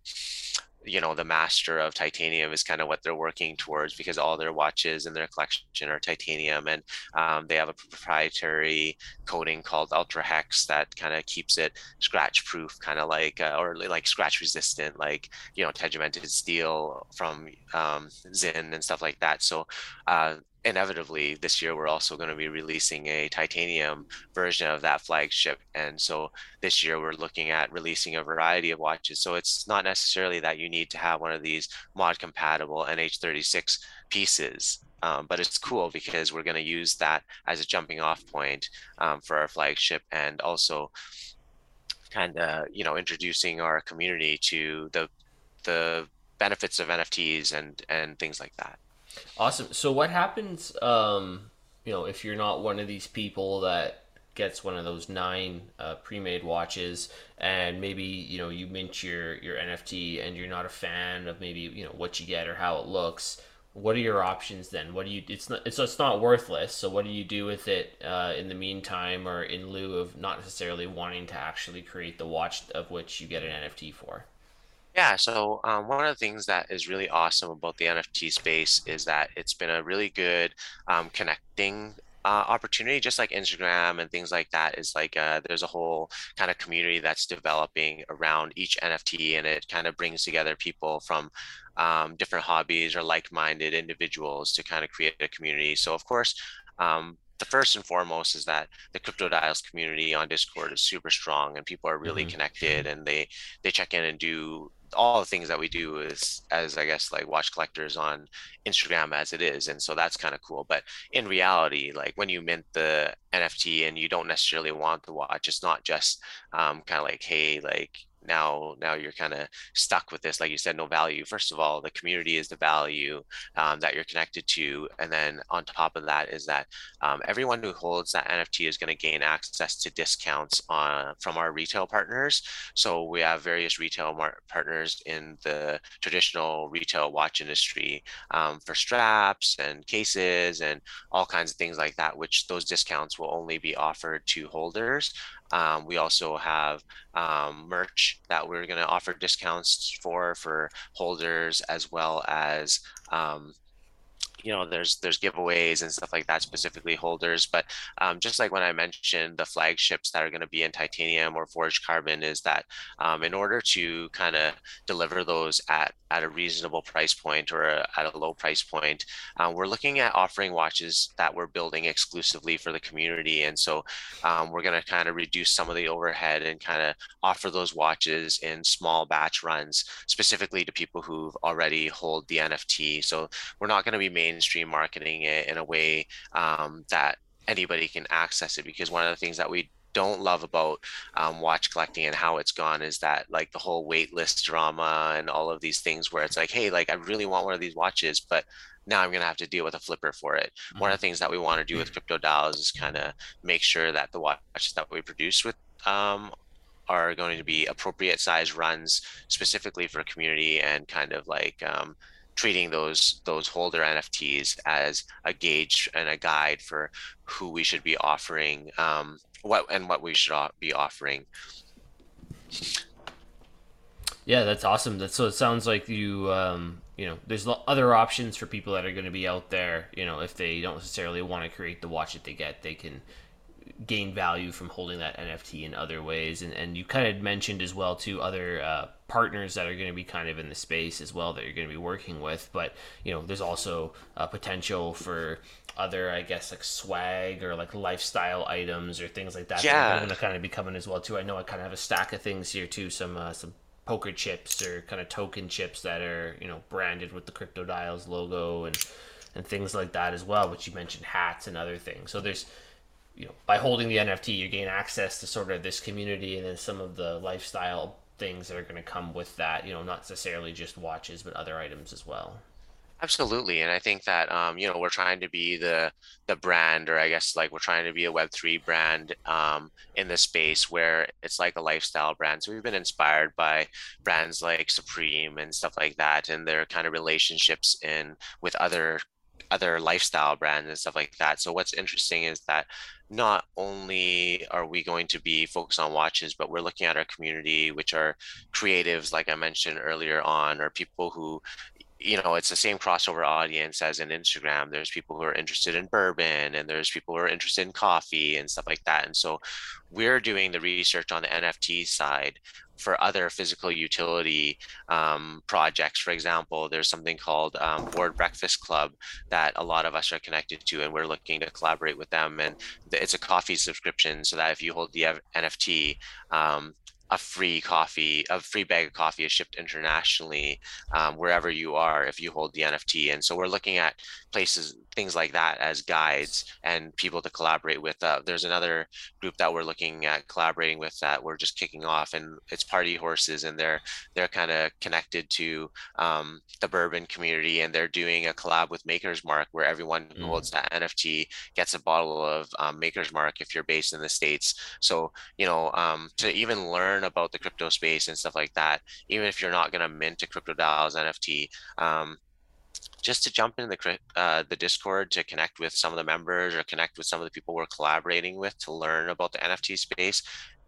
you know, the master of titanium is kind of what they're working towards because all their watches in their collection are titanium, and um, they have a proprietary coating called Ultra Hex that kind of keeps it scratch proof, kind of like uh, or like scratch resistant, like you know, tegimented steel from um, Sinn and stuff like that. So uh, inevitably this year we're also going to be releasing a titanium version of that flagship. And so this year we're looking at releasing a variety of watches. So it's not necessarily that you need to have one of these mod compatible nh36 pieces um, but it's cool because we're going to use that as a jumping off point um, for our flagship and also kind of you know introducing our community to the the benefits of nfts and and things like that Awesome. So what happens, um, you know, if you're not one of these people that gets one of those nine uh, pre-made watches and maybe you know you mint your your nft and you're not a fan of maybe you know what you get or how it looks what are your options then? What do you it's not it's, it's not worthless. So what do you do with it uh, in the meantime or in lieu of not necessarily wanting to actually create the watch of which you get an nft for yeah, so um, one of the things that is really awesome about the NFT space is that it's been a really good um, connecting uh, opportunity, just like Instagram and things like that. Is like uh, there's a whole kind of community that's developing around each NFT, and it kind of brings together people from um, different hobbies or like-minded individuals to kind of create a community. So of course, um, the first and foremost is that the crypto dials community on discord is super strong and people are really mm-hmm. connected and they they check in and do all the things that we do is as i guess like watch collectors on instagram as it is and so that's kind of cool but in reality like when you mint the nft and you don't necessarily want the watch it's not just um, kind of like hey like now now you're kind of stuck with this like you said no value. First of all the community is the value um, that you're connected to and then on top of that is that um, everyone who holds that nft is going to gain access to discounts on from our retail partners. So we have various retail partners in the traditional retail watch industry um, for straps and cases and all kinds of things like that which those discounts will only be offered to holders um, we also have um, merch that we're going to offer discounts for for holders as well as um, you know there's there's giveaways and stuff like that specifically holders. But um, just like when i mentioned the flagships that are going to be in titanium or forged carbon is that um, in order to kind of deliver those at at a reasonable price point or a, at a low price point. Um, we're looking at offering watches that we're building exclusively for the community. And so um, we're going to kind of reduce some of the overhead and kind of offer those watches in small batch runs specifically to people who've already hold the nft so we're not going to be mainstream marketing it in a way um, that anybody can access it because one of the things that we don't love about um, watch collecting and how it's gone is that like the whole waitlist drama and all of these things where it's like, hey, like I really want one of these watches, but now I'm gonna have to deal with a flipper for it. Mm-hmm. One of the things that we want to do with Crypto Dials is kind of make sure that the watches that we produce with um, are going to be appropriate size runs specifically for community and kind of like um, treating those those holder NFTs as a gauge and a guide for who we should be offering um, what and what we should be offering. Yeah, that's awesome. That so it sounds like you um, you know there's other options for people that are going to be out there. You know, if they don't necessarily want to create the watch that they get, they can gain value from holding that NFT in other ways. And, and you kind of mentioned as well to other uh, partners that are going to be kind of in the space as well that you're going to be working with. But you know, there's also a potential for other, I guess, like swag or like lifestyle items or things like that. Yeah, going to kind of be coming as well too. I know I kind of have a stack of things here too. Some uh, some poker chips or kind of token chips that are you know branded with the Crypto Dials logo and and things like that as well. Which you mentioned hats and other things. So there's you know, by holding the NFT, you gain access to sort of this community and then some of the lifestyle things that are going to come with that. You know, not necessarily just watches, but other items as well. Absolutely, and I think that um, you know we're trying to be the the brand, or I guess like we're trying to be a Web three brand um, in the space where it's like a lifestyle brand. So we've been inspired by brands like Supreme and stuff like that, and their kind of relationships in with other other lifestyle brands and stuff like that. So what's interesting is that not only are we going to be focused on watches, but we're looking at our community, which are creatives, like I mentioned earlier on, or people who you know it's the same crossover audience as in instagram there's people who are interested in bourbon and there's people who are interested in coffee and stuff like that and so we're doing the research on the nft side for other physical utility um, projects. For example, there's something called um, Bored Breakfast Club that a lot of us are connected to, and we're looking to collaborate with them. And it's a coffee subscription, so that if you hold the NFT, um, a free coffee, a free bag of coffee is shipped internationally um, wherever you are if you hold the NFT. And so we're looking at places, things like that as guides and people to collaborate with. Uh, there's another group that we're looking at collaborating with that we're just kicking off, and it's Party Horses, and they're they're kind of connected to um, the bourbon community, and they're doing a collab with Maker's Mark where everyone who mm. holds that NFT gets a bottle of um, Maker's Mark if you're based in the states. So you know um, to even learn learn about the crypto space and stuff like that, even if you're not going to mint a crypto dials NFT, um, just to jump in the uh, the Discord to connect with some of the members or connect with some of the people we're collaborating with to learn about the NFT space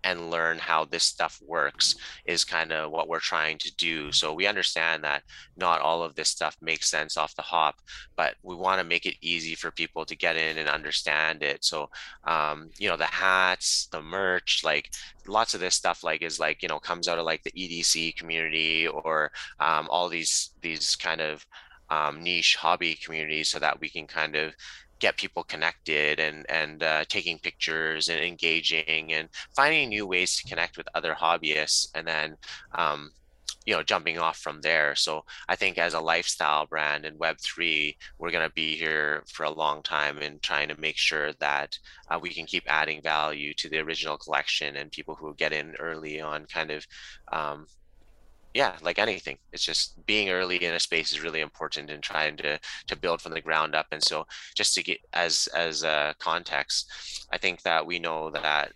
and learn how this stuff works is kind of what we're trying to do. So we understand that not all of this stuff makes sense off the hop, but we want to make it easy for people to get in and understand it. So, um, you know, the hats, the merch, like lots of this stuff, like is like you know comes out of like the EDC community or um, all these these kind of um, niche hobby communities, so that we can kind of get people connected and and uh, taking pictures and engaging and finding new ways to connect with other hobbyists and then um, you know jumping off from there. So i think as a lifestyle brand in web3 we're going to be here for a long time and trying to make sure that uh, we can keep adding value to the original collection and people who get in early on kind of um, yeah, like anything, it's just being early in a space is really important and trying to to build from the ground up. And so, just to get as as a context, I think that we know that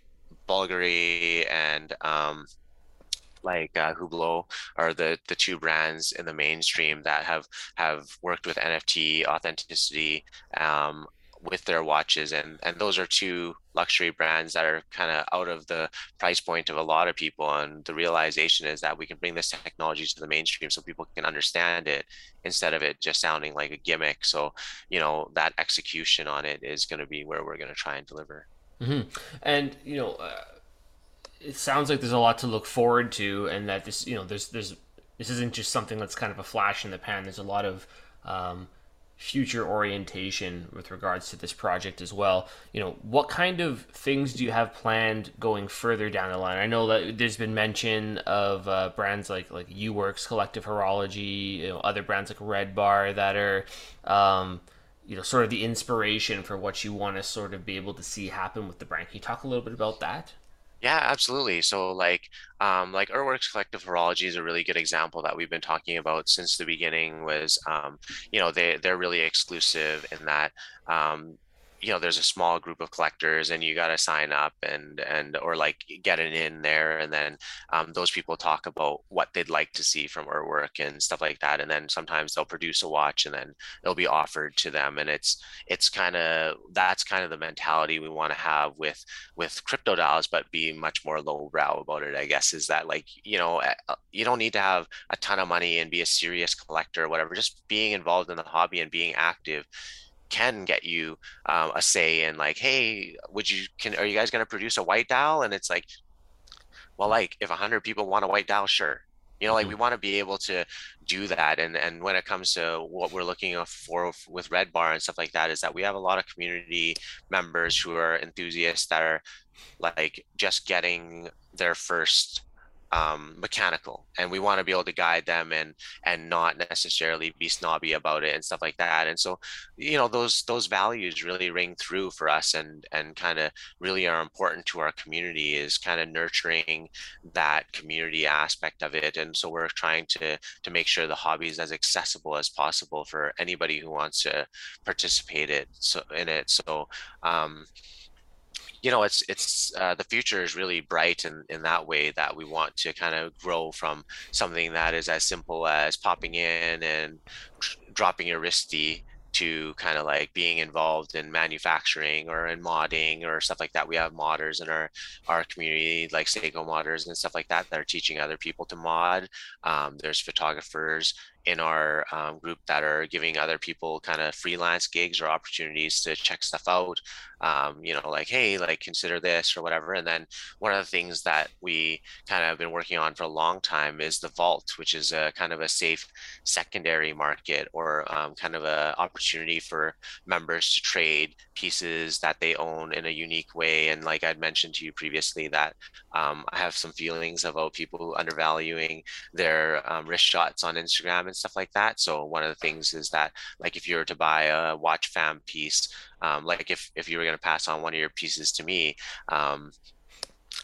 Bulgari and um, like uh, Hublot are the the two brands in the mainstream that have have worked with NFT authenticity um, with their watches and and those are two luxury brands that are kind of out of the price point of a lot of people and the realization is that we can bring this technology to the mainstream so people can understand it instead of it just sounding like a gimmick. So you know that execution on it is going to be where we're going to try and deliver. Mm-hmm. and you know uh, it sounds like there's a lot to look forward to and that this you know there's there's this isn't just something that's kind of a flash in the pan. There's a lot of um, future orientation with regards to this project as well. You know, what kind of things do you have planned going further down the line? I know that there's been mention of uh, brands like like UWorks, Collective Horology, you know, other brands like Red Bar that are um, you know sort of the inspiration for what you want to sort of be able to see happen with the brand. Can you talk a little bit about that? Yeah, absolutely. So like um like Earthworks Collective Horology is a really good example that we've been talking about since the beginning was um you know they they're really exclusive in that um you know there's a small group of collectors and you got to sign up and and or like get it in there and then um, those people talk about what they'd like to see from our work and stuff like that and then sometimes they'll produce a watch and then it'll be offered to them and it's it's kind of that's kind of the mentality we want to have with with crypto dials but be much more lowbrow about it i guess is that like you know eh, uh, you don't need to have a ton of money and be a serious collector or whatever just being involved in the hobby and being active can get you um, a say in like, hey, would you can are you guys going to produce a white dial? And it's like, well, like if a hundred people want a white dial, sure. You know, like mm-hmm. we want to be able to do that. And and when it comes to what we're looking for with Red Bar and stuff like that, is that we have a lot of community members who are enthusiasts that are like just getting their first um, mechanical and we want to be able to guide them and and not necessarily be snobby about it and stuff like that and so you know those those values really ring through for us and and kind of really are important to our community is kind of nurturing that community aspect of it and so we're trying to to make sure the hobby is as accessible as possible for anybody who wants to participate it so in it so um you know it's it's uh, the future is really bright in, in that way that we want to kind of grow from something that is as simple as popping in and dropping your wristy to kind of like being involved in manufacturing or in modding or stuff like that. We have modders in our our community, like Seiko modders and stuff like that, that are teaching other people to mod. Um, there's photographers in our um, group that are giving other people kind of freelance gigs or opportunities to check stuff out um, you know like hey like consider this or whatever and then one of the things that we kind of been working on for a long time is the vault which is a kind of a safe secondary market or um, kind of a opportunity for members to trade pieces that they own in a unique way and like i'd mentioned to you previously that um, i have some feelings about people undervaluing their um, wrist shots on instagram and stuff like that. So one of the things is that like if you were to buy a watch fam piece, um, like if, if you were going to pass on one of your pieces to me, um,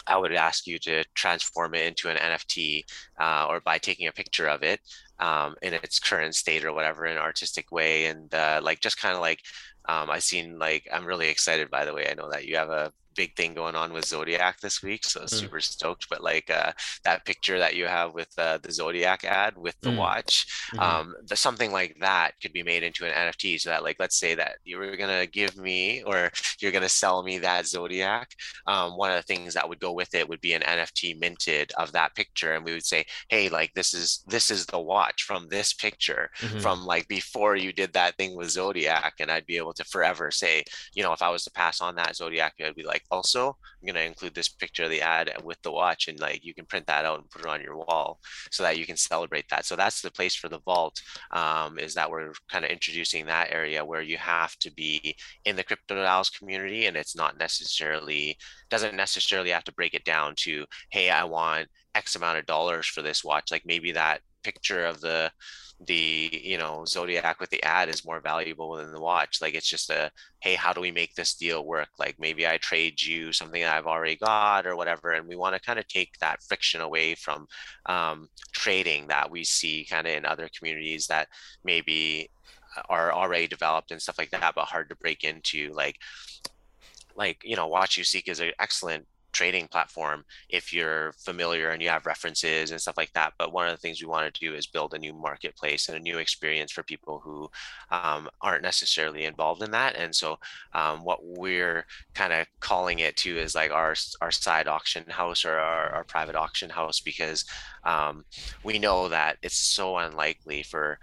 I would ask you to transform it into an NFT uh, or by taking a picture of it um, in its current state or whatever in an artistic way. And uh, like just kind of like um, I've seen like I'm really excited by the way. I know that you have a big thing going on with Zodiac this week, so mm. super stoked. But like uh, that picture that you have with uh, the Zodiac ad with the mm. watch, mm-hmm. um, the, something like that could be made into an NFT. So that like let's say that you were gonna give me or you're gonna sell me that Zodiac. Um, one of the things that would go with it would be an NFT minted of that picture, and we would say, hey, like this is this is the watch from this picture mm-hmm. from like before you did that thing with Zodiac, and I'd be able to forever say, you know, if I was to pass on that Zodiac, I'd be like also i'm going to include this picture of the ad with the watch and like you can print that out and put it on your wall so that you can celebrate that. So that's the place for the vault um, is that we're kind of introducing that area where you have to be in the crypto dials community and it's not necessarily doesn't necessarily have to break it down to hey i want x amount of dollars for this watch. Like maybe that picture of the the you know zodiac with the ad is more valuable than the watch. Like it's just a hey how do we make this deal work? Like maybe i trade you something i've already got or whatever. And we want to kind of take that friction away from um, trading that we see kind of in other communities that maybe are already developed and stuff like that but hard to break into. Like like you know WatchUSeek is an excellent trading platform if you're familiar and you have references and stuff like that. But one of the things we want to do is build a new marketplace and a new experience for people who um, aren't necessarily involved in that. And so um, what we're kind of calling it to is like our our side auction house or our, our private auction house because um, we know that it's so unlikely for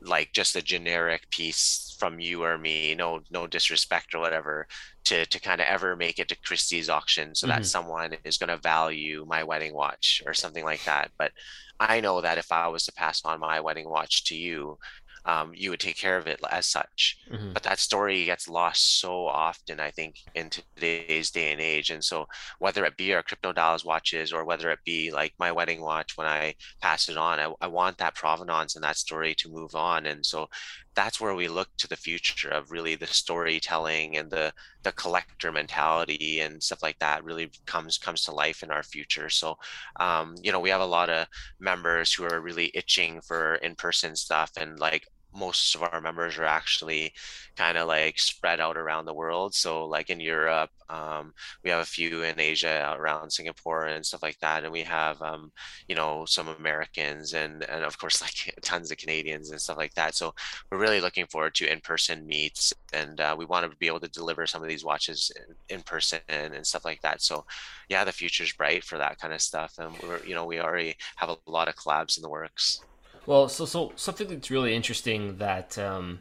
like just a generic piece from you or me no no disrespect or whatever to to kind of ever make it to christie's auction so mm-hmm. that someone is going to value my wedding watch or something like that but i know that if i was to pass on my wedding watch to you um, you would take care of it as such. Mm-hmm. But that story gets lost so often, I think, in today's day and age. And so, whether it be our crypto dials watches or whether it be like my wedding watch when I pass it on, I, I want that provenance and that story to move on. And so, that's where we look to the future of really the storytelling and the the collector mentality and stuff like that really comes comes to life in our future. So um, you know we have a lot of members who are really itching for in-person stuff and like most of our members are actually kind of like spread out around the world. So like in Europe, um, we have a few in Asia around Singapore and stuff like that, and we have um, you know some Americans and and of course like tons of Canadians and stuff like that. So we're really looking forward to in-person meets, and uh, we want to be able to deliver some of these watches in, person and stuff like that. So yeah, the future's bright for that kind of stuff, and we're you know we already have a lot of collabs in the works. Well, so so something that's really interesting that um,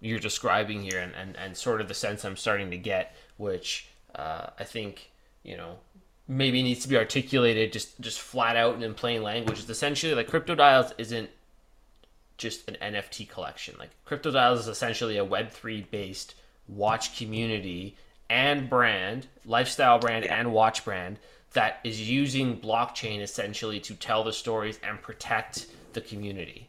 you're describing here, and, and, and sort of the sense I'm starting to get, which uh, I think you know maybe needs to be articulated just just flat out and in plain language. Is essentially like Crypto Dials isn't just an NFT collection. Like Crypto Dials is essentially a Web three based watch community and brand, lifestyle brand and watch brand that is using blockchain essentially to tell the stories and protect the community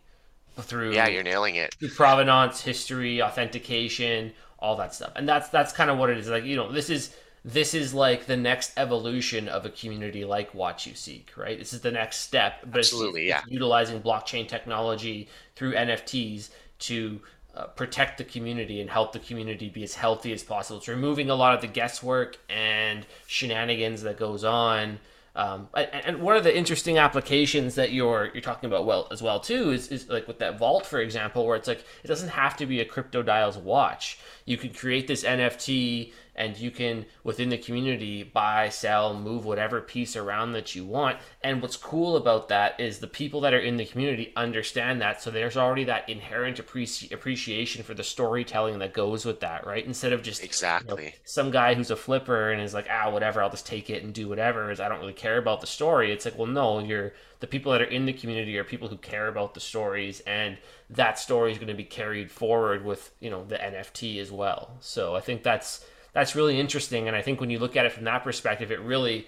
through yeah you're nailing it. through provenance history authentication all that stuff. And that's that's kind of what it is. Like you know this is this is like the next evolution of a community like WatchUSeek right? This is the next step. But absolutely it's, yeah. it's utilizing blockchain technology through nfts to uh, protect the community and help the community be as healthy as possible. It's removing a lot of the guesswork and shenanigans that goes on um, and one of the interesting applications that you're you're talking about well as well too is, is like with that vault for example where it's like it doesn't have to be a crypto dials watch you can create this nft and you can within the community buy sell move whatever piece around that you want. And what's cool about that is the people that are in the community understand that. So there's already that inherent appreci- appreciation for the storytelling that goes with that right? Instead of just exactly you know, some guy who's a flipper and is like ah whatever i'll just take it and do whatever is i don't really care about the story. It's like well no you're the people that are in the community are people who care about the stories and that story is going to be carried forward with you know the nft as well so i think that's that's really interesting. And I think when you look at it from that perspective, it really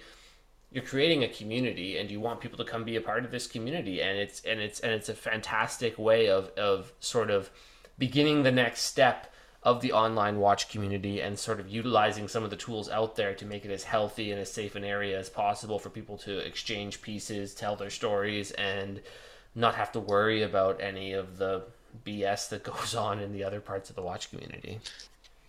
you're creating a community and you want people to come be a part of this community and it's and it's and it's a fantastic way of of sort of beginning the next step of the online watch community and sort of utilizing some of the tools out there to make it as healthy and as safe an area as possible for people to exchange pieces, tell their stories and not have to worry about any of the BS that goes on in the other parts of the watch community.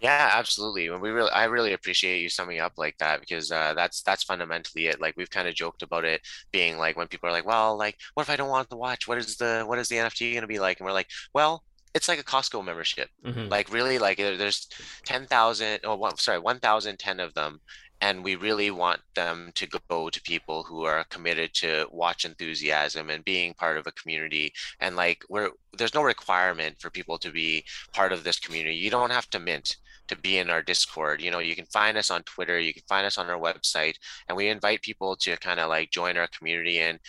Yeah, absolutely. we really, I really appreciate you summing up like that because uh, that's that's fundamentally it. Like we've kind of joked about it being like when people are like, "Well, like, what if I don't want the watch? What is the what is the NFT going to be like?" And we're like, "Well, it's like a Costco membership. Mm-hmm. Like really, like there's ten thousand, oh, one, sorry, one thousand ten of them, and we really want them to go to people who are committed to watch enthusiasm and being part of a community. And like we're there's no requirement for people to be part of this community. You don't have to mint to be in our discord. You know you can find us on twitter you can find us on our website and we invite people to kind of like join our community and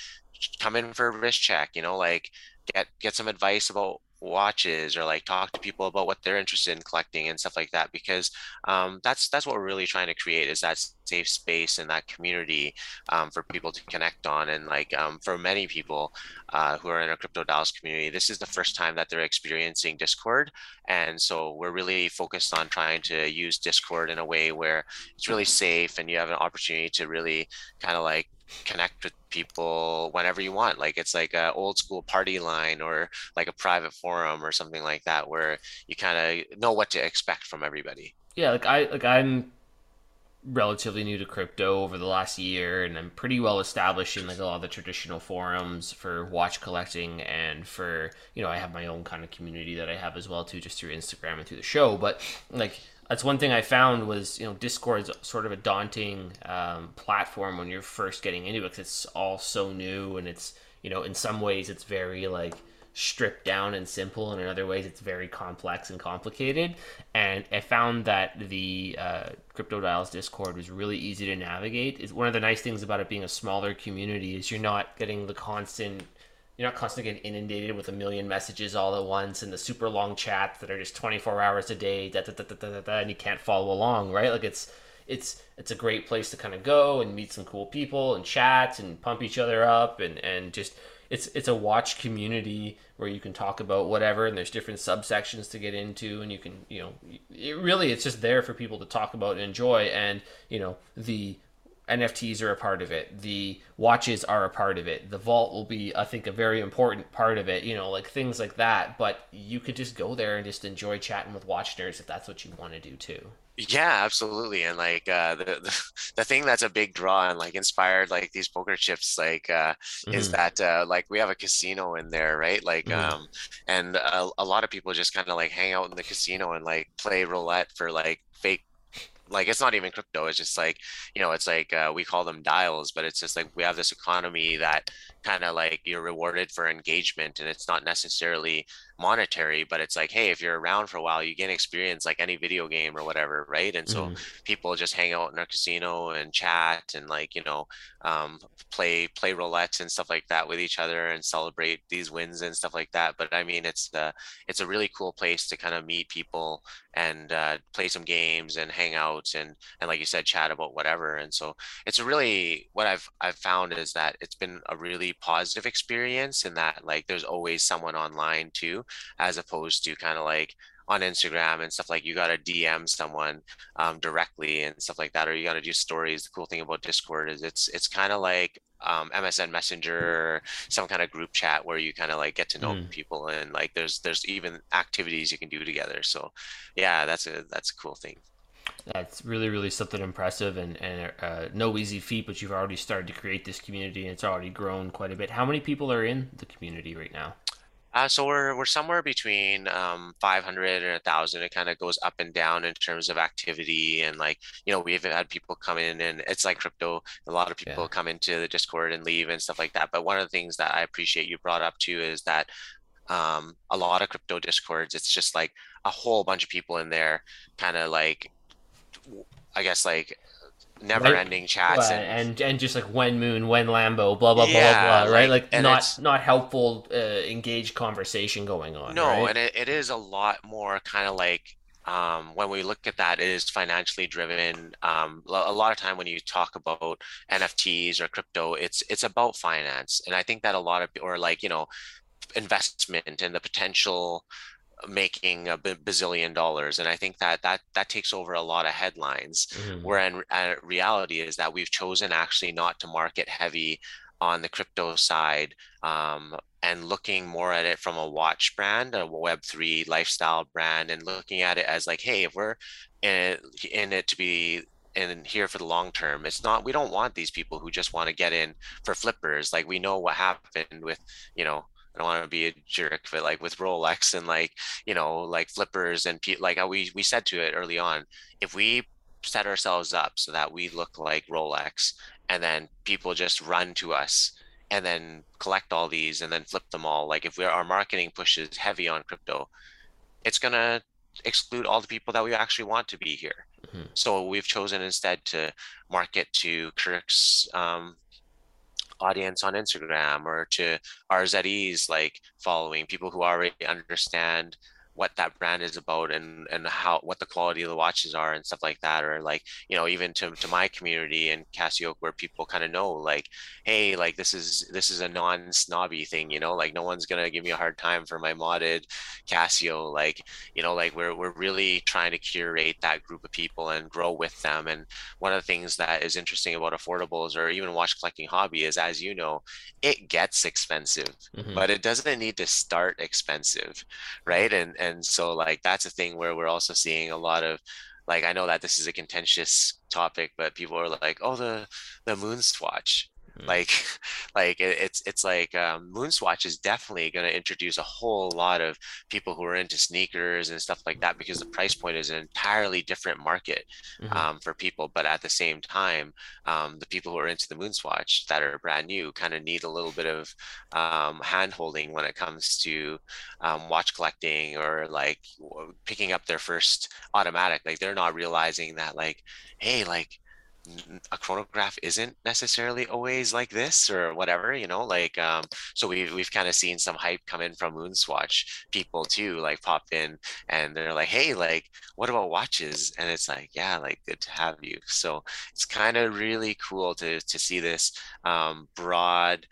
come in for a wrist check you know like get get some advice about watches or like talk to people about what they're interested in collecting and stuff like that because um, that's that's what we're really trying to create is that safe space and that community um, for people to connect on and like um, for many people uh, who are in a crypto dials community this is the first time that they're experiencing discord. And so we're really focused on trying to use discord in a way where it's really safe and you have an opportunity to really kind of like connect with people whenever you want. Like it's like a old school party line or like a private forum or something like that where you kind of know what to expect from everybody. Yeah like i like i'm relatively new to crypto over the last year and i'm pretty well established in like a lot of the traditional forums for watch collecting and for you know i have my own kind of community that i have as well too just through instagram and through the show. But like that's one thing I found was you know Discord's sort of a daunting um, platform when you're first getting into it because it's all so new and it's you know in some ways it's very like stripped down and simple and in other ways it's very complex and complicated. And i found that the uh, crypto dials discord was really easy to navigate. Is one of the nice things about it being a smaller community is you're not getting the constant you're not constantly getting inundated with a million messages all at once and the super long chats that are just 24 hours a day da, da, da, da, da, da, and you can't follow along right? Like it's it's it's a great place to kind of go and meet some cool people and chat and pump each other up and and just it's it's a watch community where you can talk about whatever and there's different subsections to get into and you can you know it really it's just there for people to talk about and enjoy and you know the NFTs are a part of it. The watches are a part of it. The vault will be, I think, a very important part of it. You know, like things like that. But you could just go there and just enjoy chatting with watch nerds if that's what you want to do too. Yeah, absolutely. And like uh, the, the the thing that's a big draw and like inspired like these poker chips like uh, mm-hmm. is that uh, like we have a casino in there, right? Like mm-hmm. um, and a, a lot of people just kind of like hang out in the casino and like play roulette for like fake like it's not even crypto it's just like you know it's like uh, we call them dials but it's just like we have this economy that kind of like you're rewarded for engagement and it's not necessarily monetary but it's like hey if you're around for a while you gain experience like any video game or whatever right and so mm. people just hang out in a casino and chat and like you know um, play play roulette and stuff like that with each other and celebrate these wins and stuff like that but i mean it's uh, it's a really cool place to kind of meet people and uh, play some games and hang out and and like you said chat about whatever and so it's a really what i've i've found is that it's been a really positive experience in that like there's always someone online too as opposed to kind of like on Instagram and stuff like you got to DM someone um, directly and stuff like that, or you got to do stories. The cool thing about Discord is it's it's kind of like um, MSN Messenger, some kind of group chat where you kind of like get to know mm. people and like there's there's even activities you can do together. So yeah, that's a that's a cool thing. That's really, really something impressive and, and uh, no easy feat, but you've already started to create this community and it's already grown quite a bit. How many people are in the community right now? Uh, so we're we're somewhere between um, 500 and 1,000. It kind of goes up and down in terms of activity, and like you know, we've had people come in, and it's like crypto. A lot of people yeah. come into the Discord and leave and stuff like that. But one of the things that I appreciate you brought up too is that um, a lot of crypto discords, it's just like a whole bunch of people in there, kind of like I guess like never right? ending chats and, and, and just like when moon when lambo blah blah yeah, blah blah right like, like not not helpful uh, engaged conversation going on no right? and it, it is a lot more kind of like um, when we look at that, it is financially driven. Um, a lot of time when you talk about NFTs or crypto, it's it's about finance, and I think that a lot of or like you know investment and the potential making a bazillion dollars and i think that that that takes over a lot of headlines mm-hmm. where in uh, reality is that we've chosen actually not to market heavy on the crypto side um, and looking more at it from a watch brand a web3 lifestyle brand and looking at it as like hey if we're in it, in it to be in here for the long term it's not we don't want these people who just want to get in for flippers like we know what happened with you know I don't want to be a jerk, but like with Rolex and like you know like flippers and pe- like we we said to it early on, if we set ourselves up so that we look like Rolex, and then people just run to us and then collect all these and then flip them all. Like if we our marketing pushes heavy on crypto, it's gonna exclude all the people that we actually want to be here. Mm-hmm. So we've chosen instead to market to Kirk's um, audience on Instagram or to RZE's like following people who already understand what that brand is about and and how what the quality of the watches are and stuff like that or like you know even to, to my community in Casio where people kind of know like hey like this is this is a non-snobby thing you know like no one's gonna give me a hard time for my modded Casio like you know like we're, we're really trying to curate that group of people and grow with them and one of the things that is interesting about affordables or even watch collecting hobby is as you know it gets expensive mm-hmm. but it doesn't need to start expensive right and and and so like that's a thing where we're also seeing a lot of like i know that this is a contentious topic but people are like oh the the moon swatch Mm-hmm. Like, like it's it's like um, Moonswatch is definitely going to introduce a whole lot of people who are into sneakers and stuff like that because the price point is an entirely different market mm-hmm. um, for people. But at the same time, um, the people who are into the Moonswatch that are brand new kind of need a little bit of um, hand holding when it comes to um, watch collecting or like picking up their first automatic. Like they're not realizing that like, hey, like a chronograph isn't necessarily always like this or whatever, you know, like um so we we've kind of seen some hype come in from Moonswatch people too, like pop in and they're like, hey, like what about watches? And it's like, yeah, like good to have you. So it's kind of really cool to to see this um broad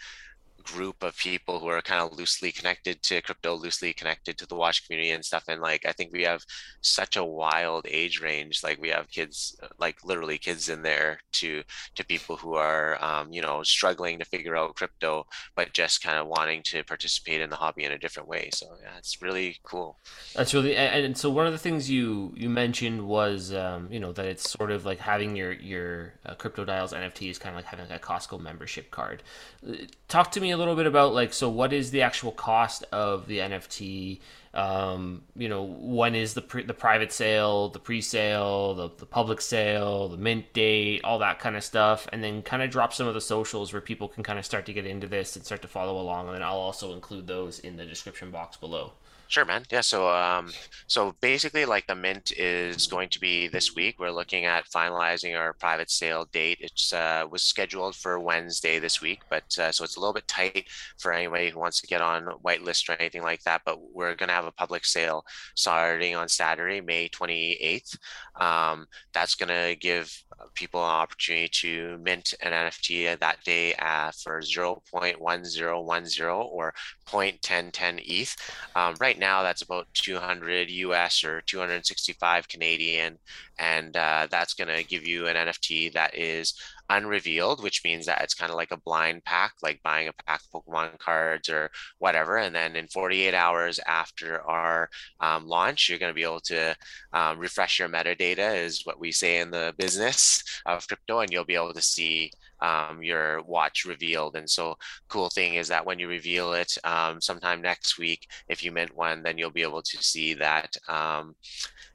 group of people who are kind of loosely connected to crypto, loosely connected to the watch community and stuff. And like, I think we have such a wild age range. Like we have kids, like literally kids in there to, to people who are, um, you know, struggling to figure out crypto, but just kind of wanting to participate in the hobby in a different way. So yeah, it's really cool. That's really, and so one of the things you, you mentioned was, um, you know, that it's sort of like having your, your uh, crypto dials NFT is kind of like having like a Costco membership card. Uh, talk to me a little bit about like so what is the actual cost of the NFT? Um, you know, when is the pre- the private sale, the pre-sale, the, the public sale, the mint date, all that kind of stuff, and then kind of drop some of the socials where people can kind of start to get into this and start to follow along, and then I'll also include those in the description box below. Sure, man. Yeah. So, um, so basically, like the mint is going to be this week. We're looking at finalizing our private sale date. It's uh, was scheduled for Wednesday this week, but uh, so it's a little bit tight for anybody who wants to get on whitelist or anything like that. But we're to have a public sale starting on Saturday, May 28th. Um, that's to give people an opportunity to mint an NFT that day uh, for 0.1010 or 0.1010 ETH. Um, right now, that's about 200 US or 265 Canadian, and uh, that's going to give you an NFT that is unrevealed, which means that it's kind of like a blind pack, like buying a pack of Pokemon cards or whatever. And then in 48 hours after our um, launch, you're going to be able to um, refresh your metadata, is what we say in the business of crypto, and you'll be able to see um, your watch revealed. And so, cool thing is that when you reveal it um, sometime next week, if you mint one, then you'll be able to see that um,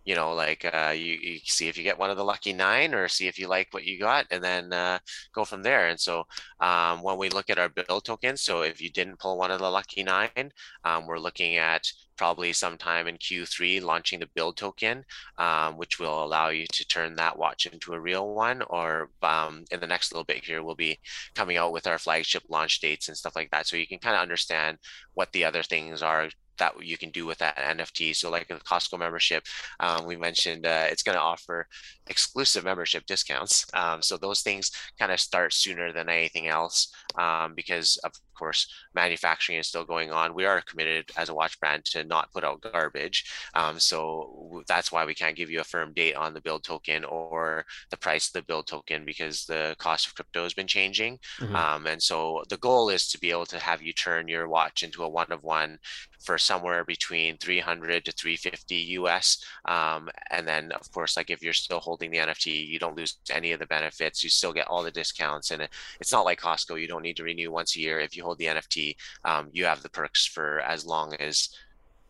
you know, like uh, you, you, see if you get one of the lucky nine or see if you like what you got and then uh, go from there. And so um, when we look at our build tokens, so if you didn't pull one of the lucky nine, um, we're looking at probably sometime in Q3 launching the build token, um, which will allow you to turn that watch into a real one. Or um, in the next little bit here, we'll be coming out with our flagship launch dates and stuff like that. So you can kind of understand what the other things are that you can do with that NFT. So, like the Costco membership, um, we mentioned uh, it's going to offer exclusive membership discounts. Um, so those things kind of start sooner than anything else um, because, of course, manufacturing is still going on. We are committed as a watch brand to not put out garbage. Um, so that's why we can't give you a firm date on the build token or the price of the build token because the cost of crypto has been changing. Mm-hmm. Um, and so the goal is to be able to have you turn your watch into a one of one for somewhere between 300 to 350 US. Um, and then, of course, like if you're still holding the NFT, you don't lose any of the benefits. You still get all the discounts. And it's not like Costco, you don't need to renew once a year. If you hold the NFT, um, you have the perks for as long as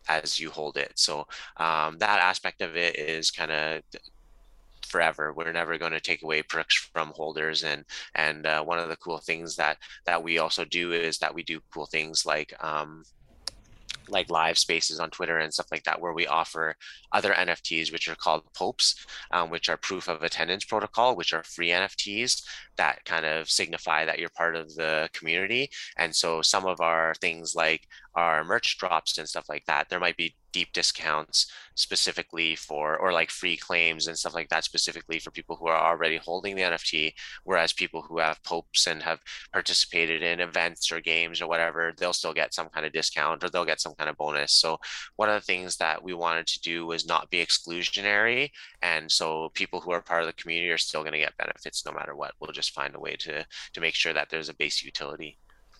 as you hold it. So um, that aspect of it is kind of forever. We're never going to take away perks from holders. And and uh, one of the cool things that that we also do is that we do cool things like um, like live spaces on Twitter and stuff like that, where we offer other NFTs, which are called POAPs, um, which are proof of attendance protocol, which are free NFTs that kind of signify that you're part of the community. And so some of our things like our merch drops and stuff like that, there might be deep discounts specifically for, or like free claims and stuff like that, specifically for people who are already holding the NFT. Whereas people who have POAPs and have participated in events or games or whatever, they'll still get some kind of discount or they'll get some kind of bonus. So one of the things that we wanted to do was not be exclusionary. And so people who are part of the community are still going to get benefits no matter what. We'll just find a way to, to make sure that there's a base utility.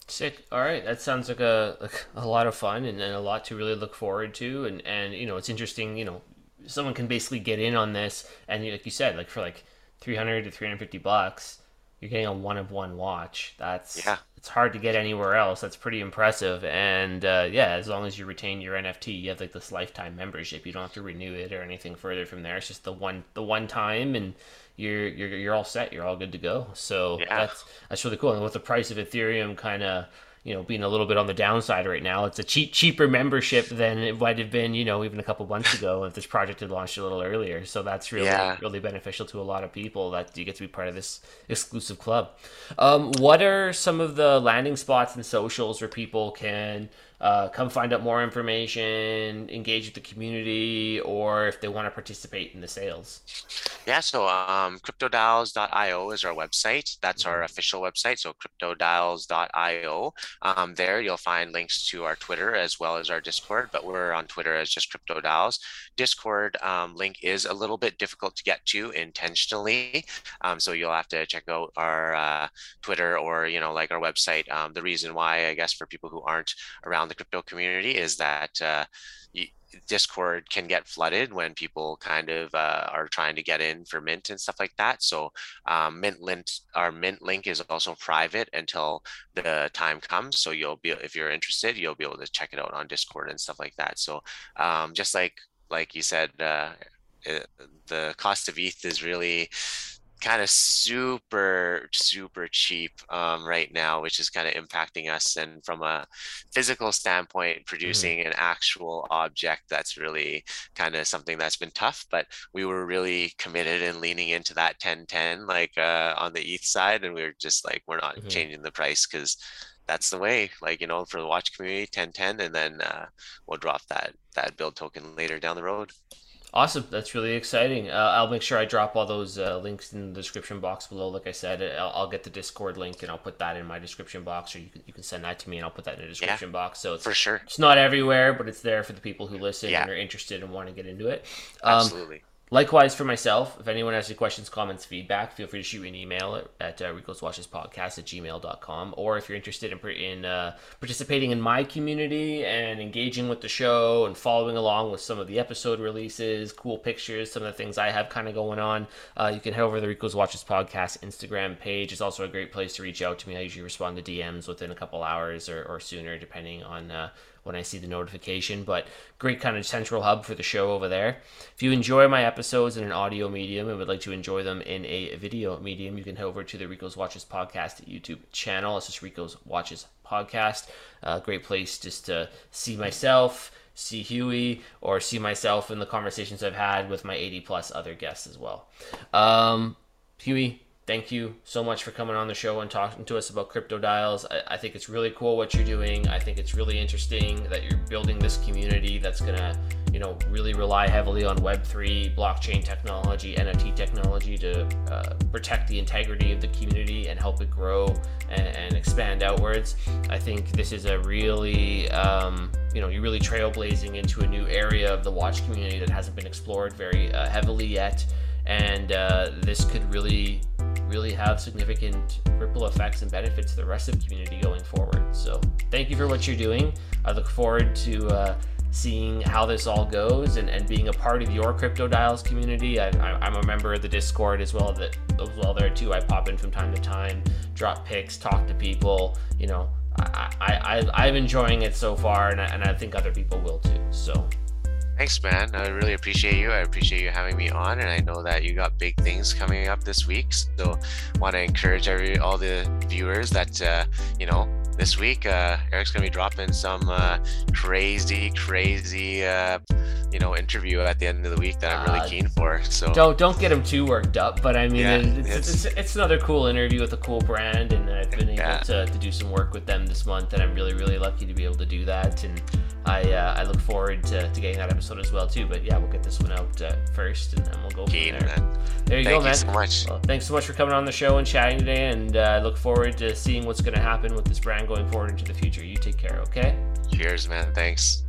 Sick. All right, that sounds like a like a lot of fun and, and a lot to really look forward to. And and you know, it's interesting. You know, someone can basically get in on this, and like you said, like for like three hundred to three hundred fifty bucks, you're getting a one of one watch. That's yeah. It's hard to get anywhere else. That's pretty impressive. And uh, yeah, as long as you retain your NFT, you have like this lifetime membership. You don't have to renew it or anything further from there. It's just the one the one time and you're you're you're all set. You're all good to go. So yeah. that's that's really cool. And with the price of Ethereum kind of you know being a little bit on the downside right now. It's a cheap cheaper membership than it might have been you know even a couple months ago if this project had launched a little earlier. So that's really yeah. really beneficial to a lot of people that you get to be part of this exclusive club. Um, what are some of the landing spots and socials where people can uh, come find out more information, engage with the community, or if they want to participate in the sales? Yeah, so um, cryptodials.io is our website. That's our mm-hmm. official website. So cryptodials.io. Um, there you'll find links to our Twitter as well as our Discord, but we're on Twitter as just cryptodials. Discord um, link is a little bit difficult to get to intentionally. Um, so you'll have to check out our uh, Twitter or, you know, like our website. Um, the reason why, I guess, for people who aren't around the crypto community is that uh, Discord can get flooded when people kind of uh, are trying to get in for Mint and stuff like that. So um, Mint link, our Mint link is also private until the time comes. So you'll be, if you're interested, you'll be able to check it out on Discord and stuff like that. So um, just like like you said, uh, it, the cost of ETH is really kind of super super cheap um, right now which is kind of impacting us and from a physical standpoint mm-hmm. producing mm-hmm. an actual object that's really kind of something that's been tough but we were really committed and leaning into that 1010 like uh, on the eth side and we were just like we're not mm-hmm. changing the price because that's the way like you know for the watch community 1010 and then uh, we'll drop that that build token later down the road Awesome. That's really exciting. Uh, I'll make sure I drop all those uh, links in the description box below. Like I said, I'll, I'll, get the Discord link and I'll put that in my description box, or you can, you can send that to me and I'll put that in the description yeah, box. So it's, for sure. It's not everywhere, but it's there for the people who listen yeah. and are interested and want to get into it. Um, Absolutely. Likewise for myself, if anyone has any questions, comments, feedback, feel free to shoot me an email at, at uh, Rico's Watches at gmail.com. Or if you're interested in, in uh, participating in my community and engaging with the show and following along with some of the episode releases, cool pictures, some of the things I have kind of going on, uh, you can head over to the Rico's Watches Podcast Instagram page. It's also a great place to reach out to me. I usually respond to DMs within a couple hours or, or sooner, depending on uh, when I see the notification. But great kind of central hub for the show over there. If you enjoy my episodes in an audio medium and would like to enjoy them in a video medium, you can head over to the Rico's Watches Podcast YouTube channel. It's just Rico's Watches Podcast. Uh, great place just to see myself see Huey or see myself in the conversations I've had with my 80 plus other guests as well. Um, Huey, thank you so much for coming on the show and talking to us about Crypto Dials. I, I, think it's really cool what you're doing. I think it's really interesting that you're building this community that's gonna, you know, really rely heavily on Web3, blockchain technology, NFT technology to uh, protect the integrity of the community and help it grow and, and expand outwards. I think this is a really, um, you know, you're really trailblazing into a new area of the watch community that hasn't been explored very uh, heavily yet. And uh, this could really really have significant ripple effects and benefits to the rest of the community going forward. So thank you for what you're doing. I look forward to uh, seeing how this all goes and, and being a part of your Crypto Dials community. I, am a member of the Discord as well that as well there too. I pop in from time to time, drop pics, talk to people. You know, I, I, I I'm enjoying it so far, and I, and I think other people will too. So Thanks, man. I really appreciate you. I appreciate you having me on, and I know that you got big things coming up this week. So, want to encourage every all the viewers that uh, you know this week uh, Eric's gonna be dropping some uh, crazy, crazy, uh, you know, interview at the end of the week that I'm really uh, keen for. So don't don't get him too worked up, but I mean, yeah, it's, it's, it's, it's, another cool interview with a cool brand, and I've been able yeah. to, to do some work with them this month, and I'm really really lucky to be able to do that, and I uh, I look forward to, to getting that episode as well too. But yeah, we'll get this one out uh, first, and then we'll go Keen, from there. Man. There you Thank go, man. so much. Well, thanks so much for coming on the show and chatting today, and uh, I look forward to seeing what's going to happen with this brand going forward into the future. You take care, okay? Cheers, man. Thanks.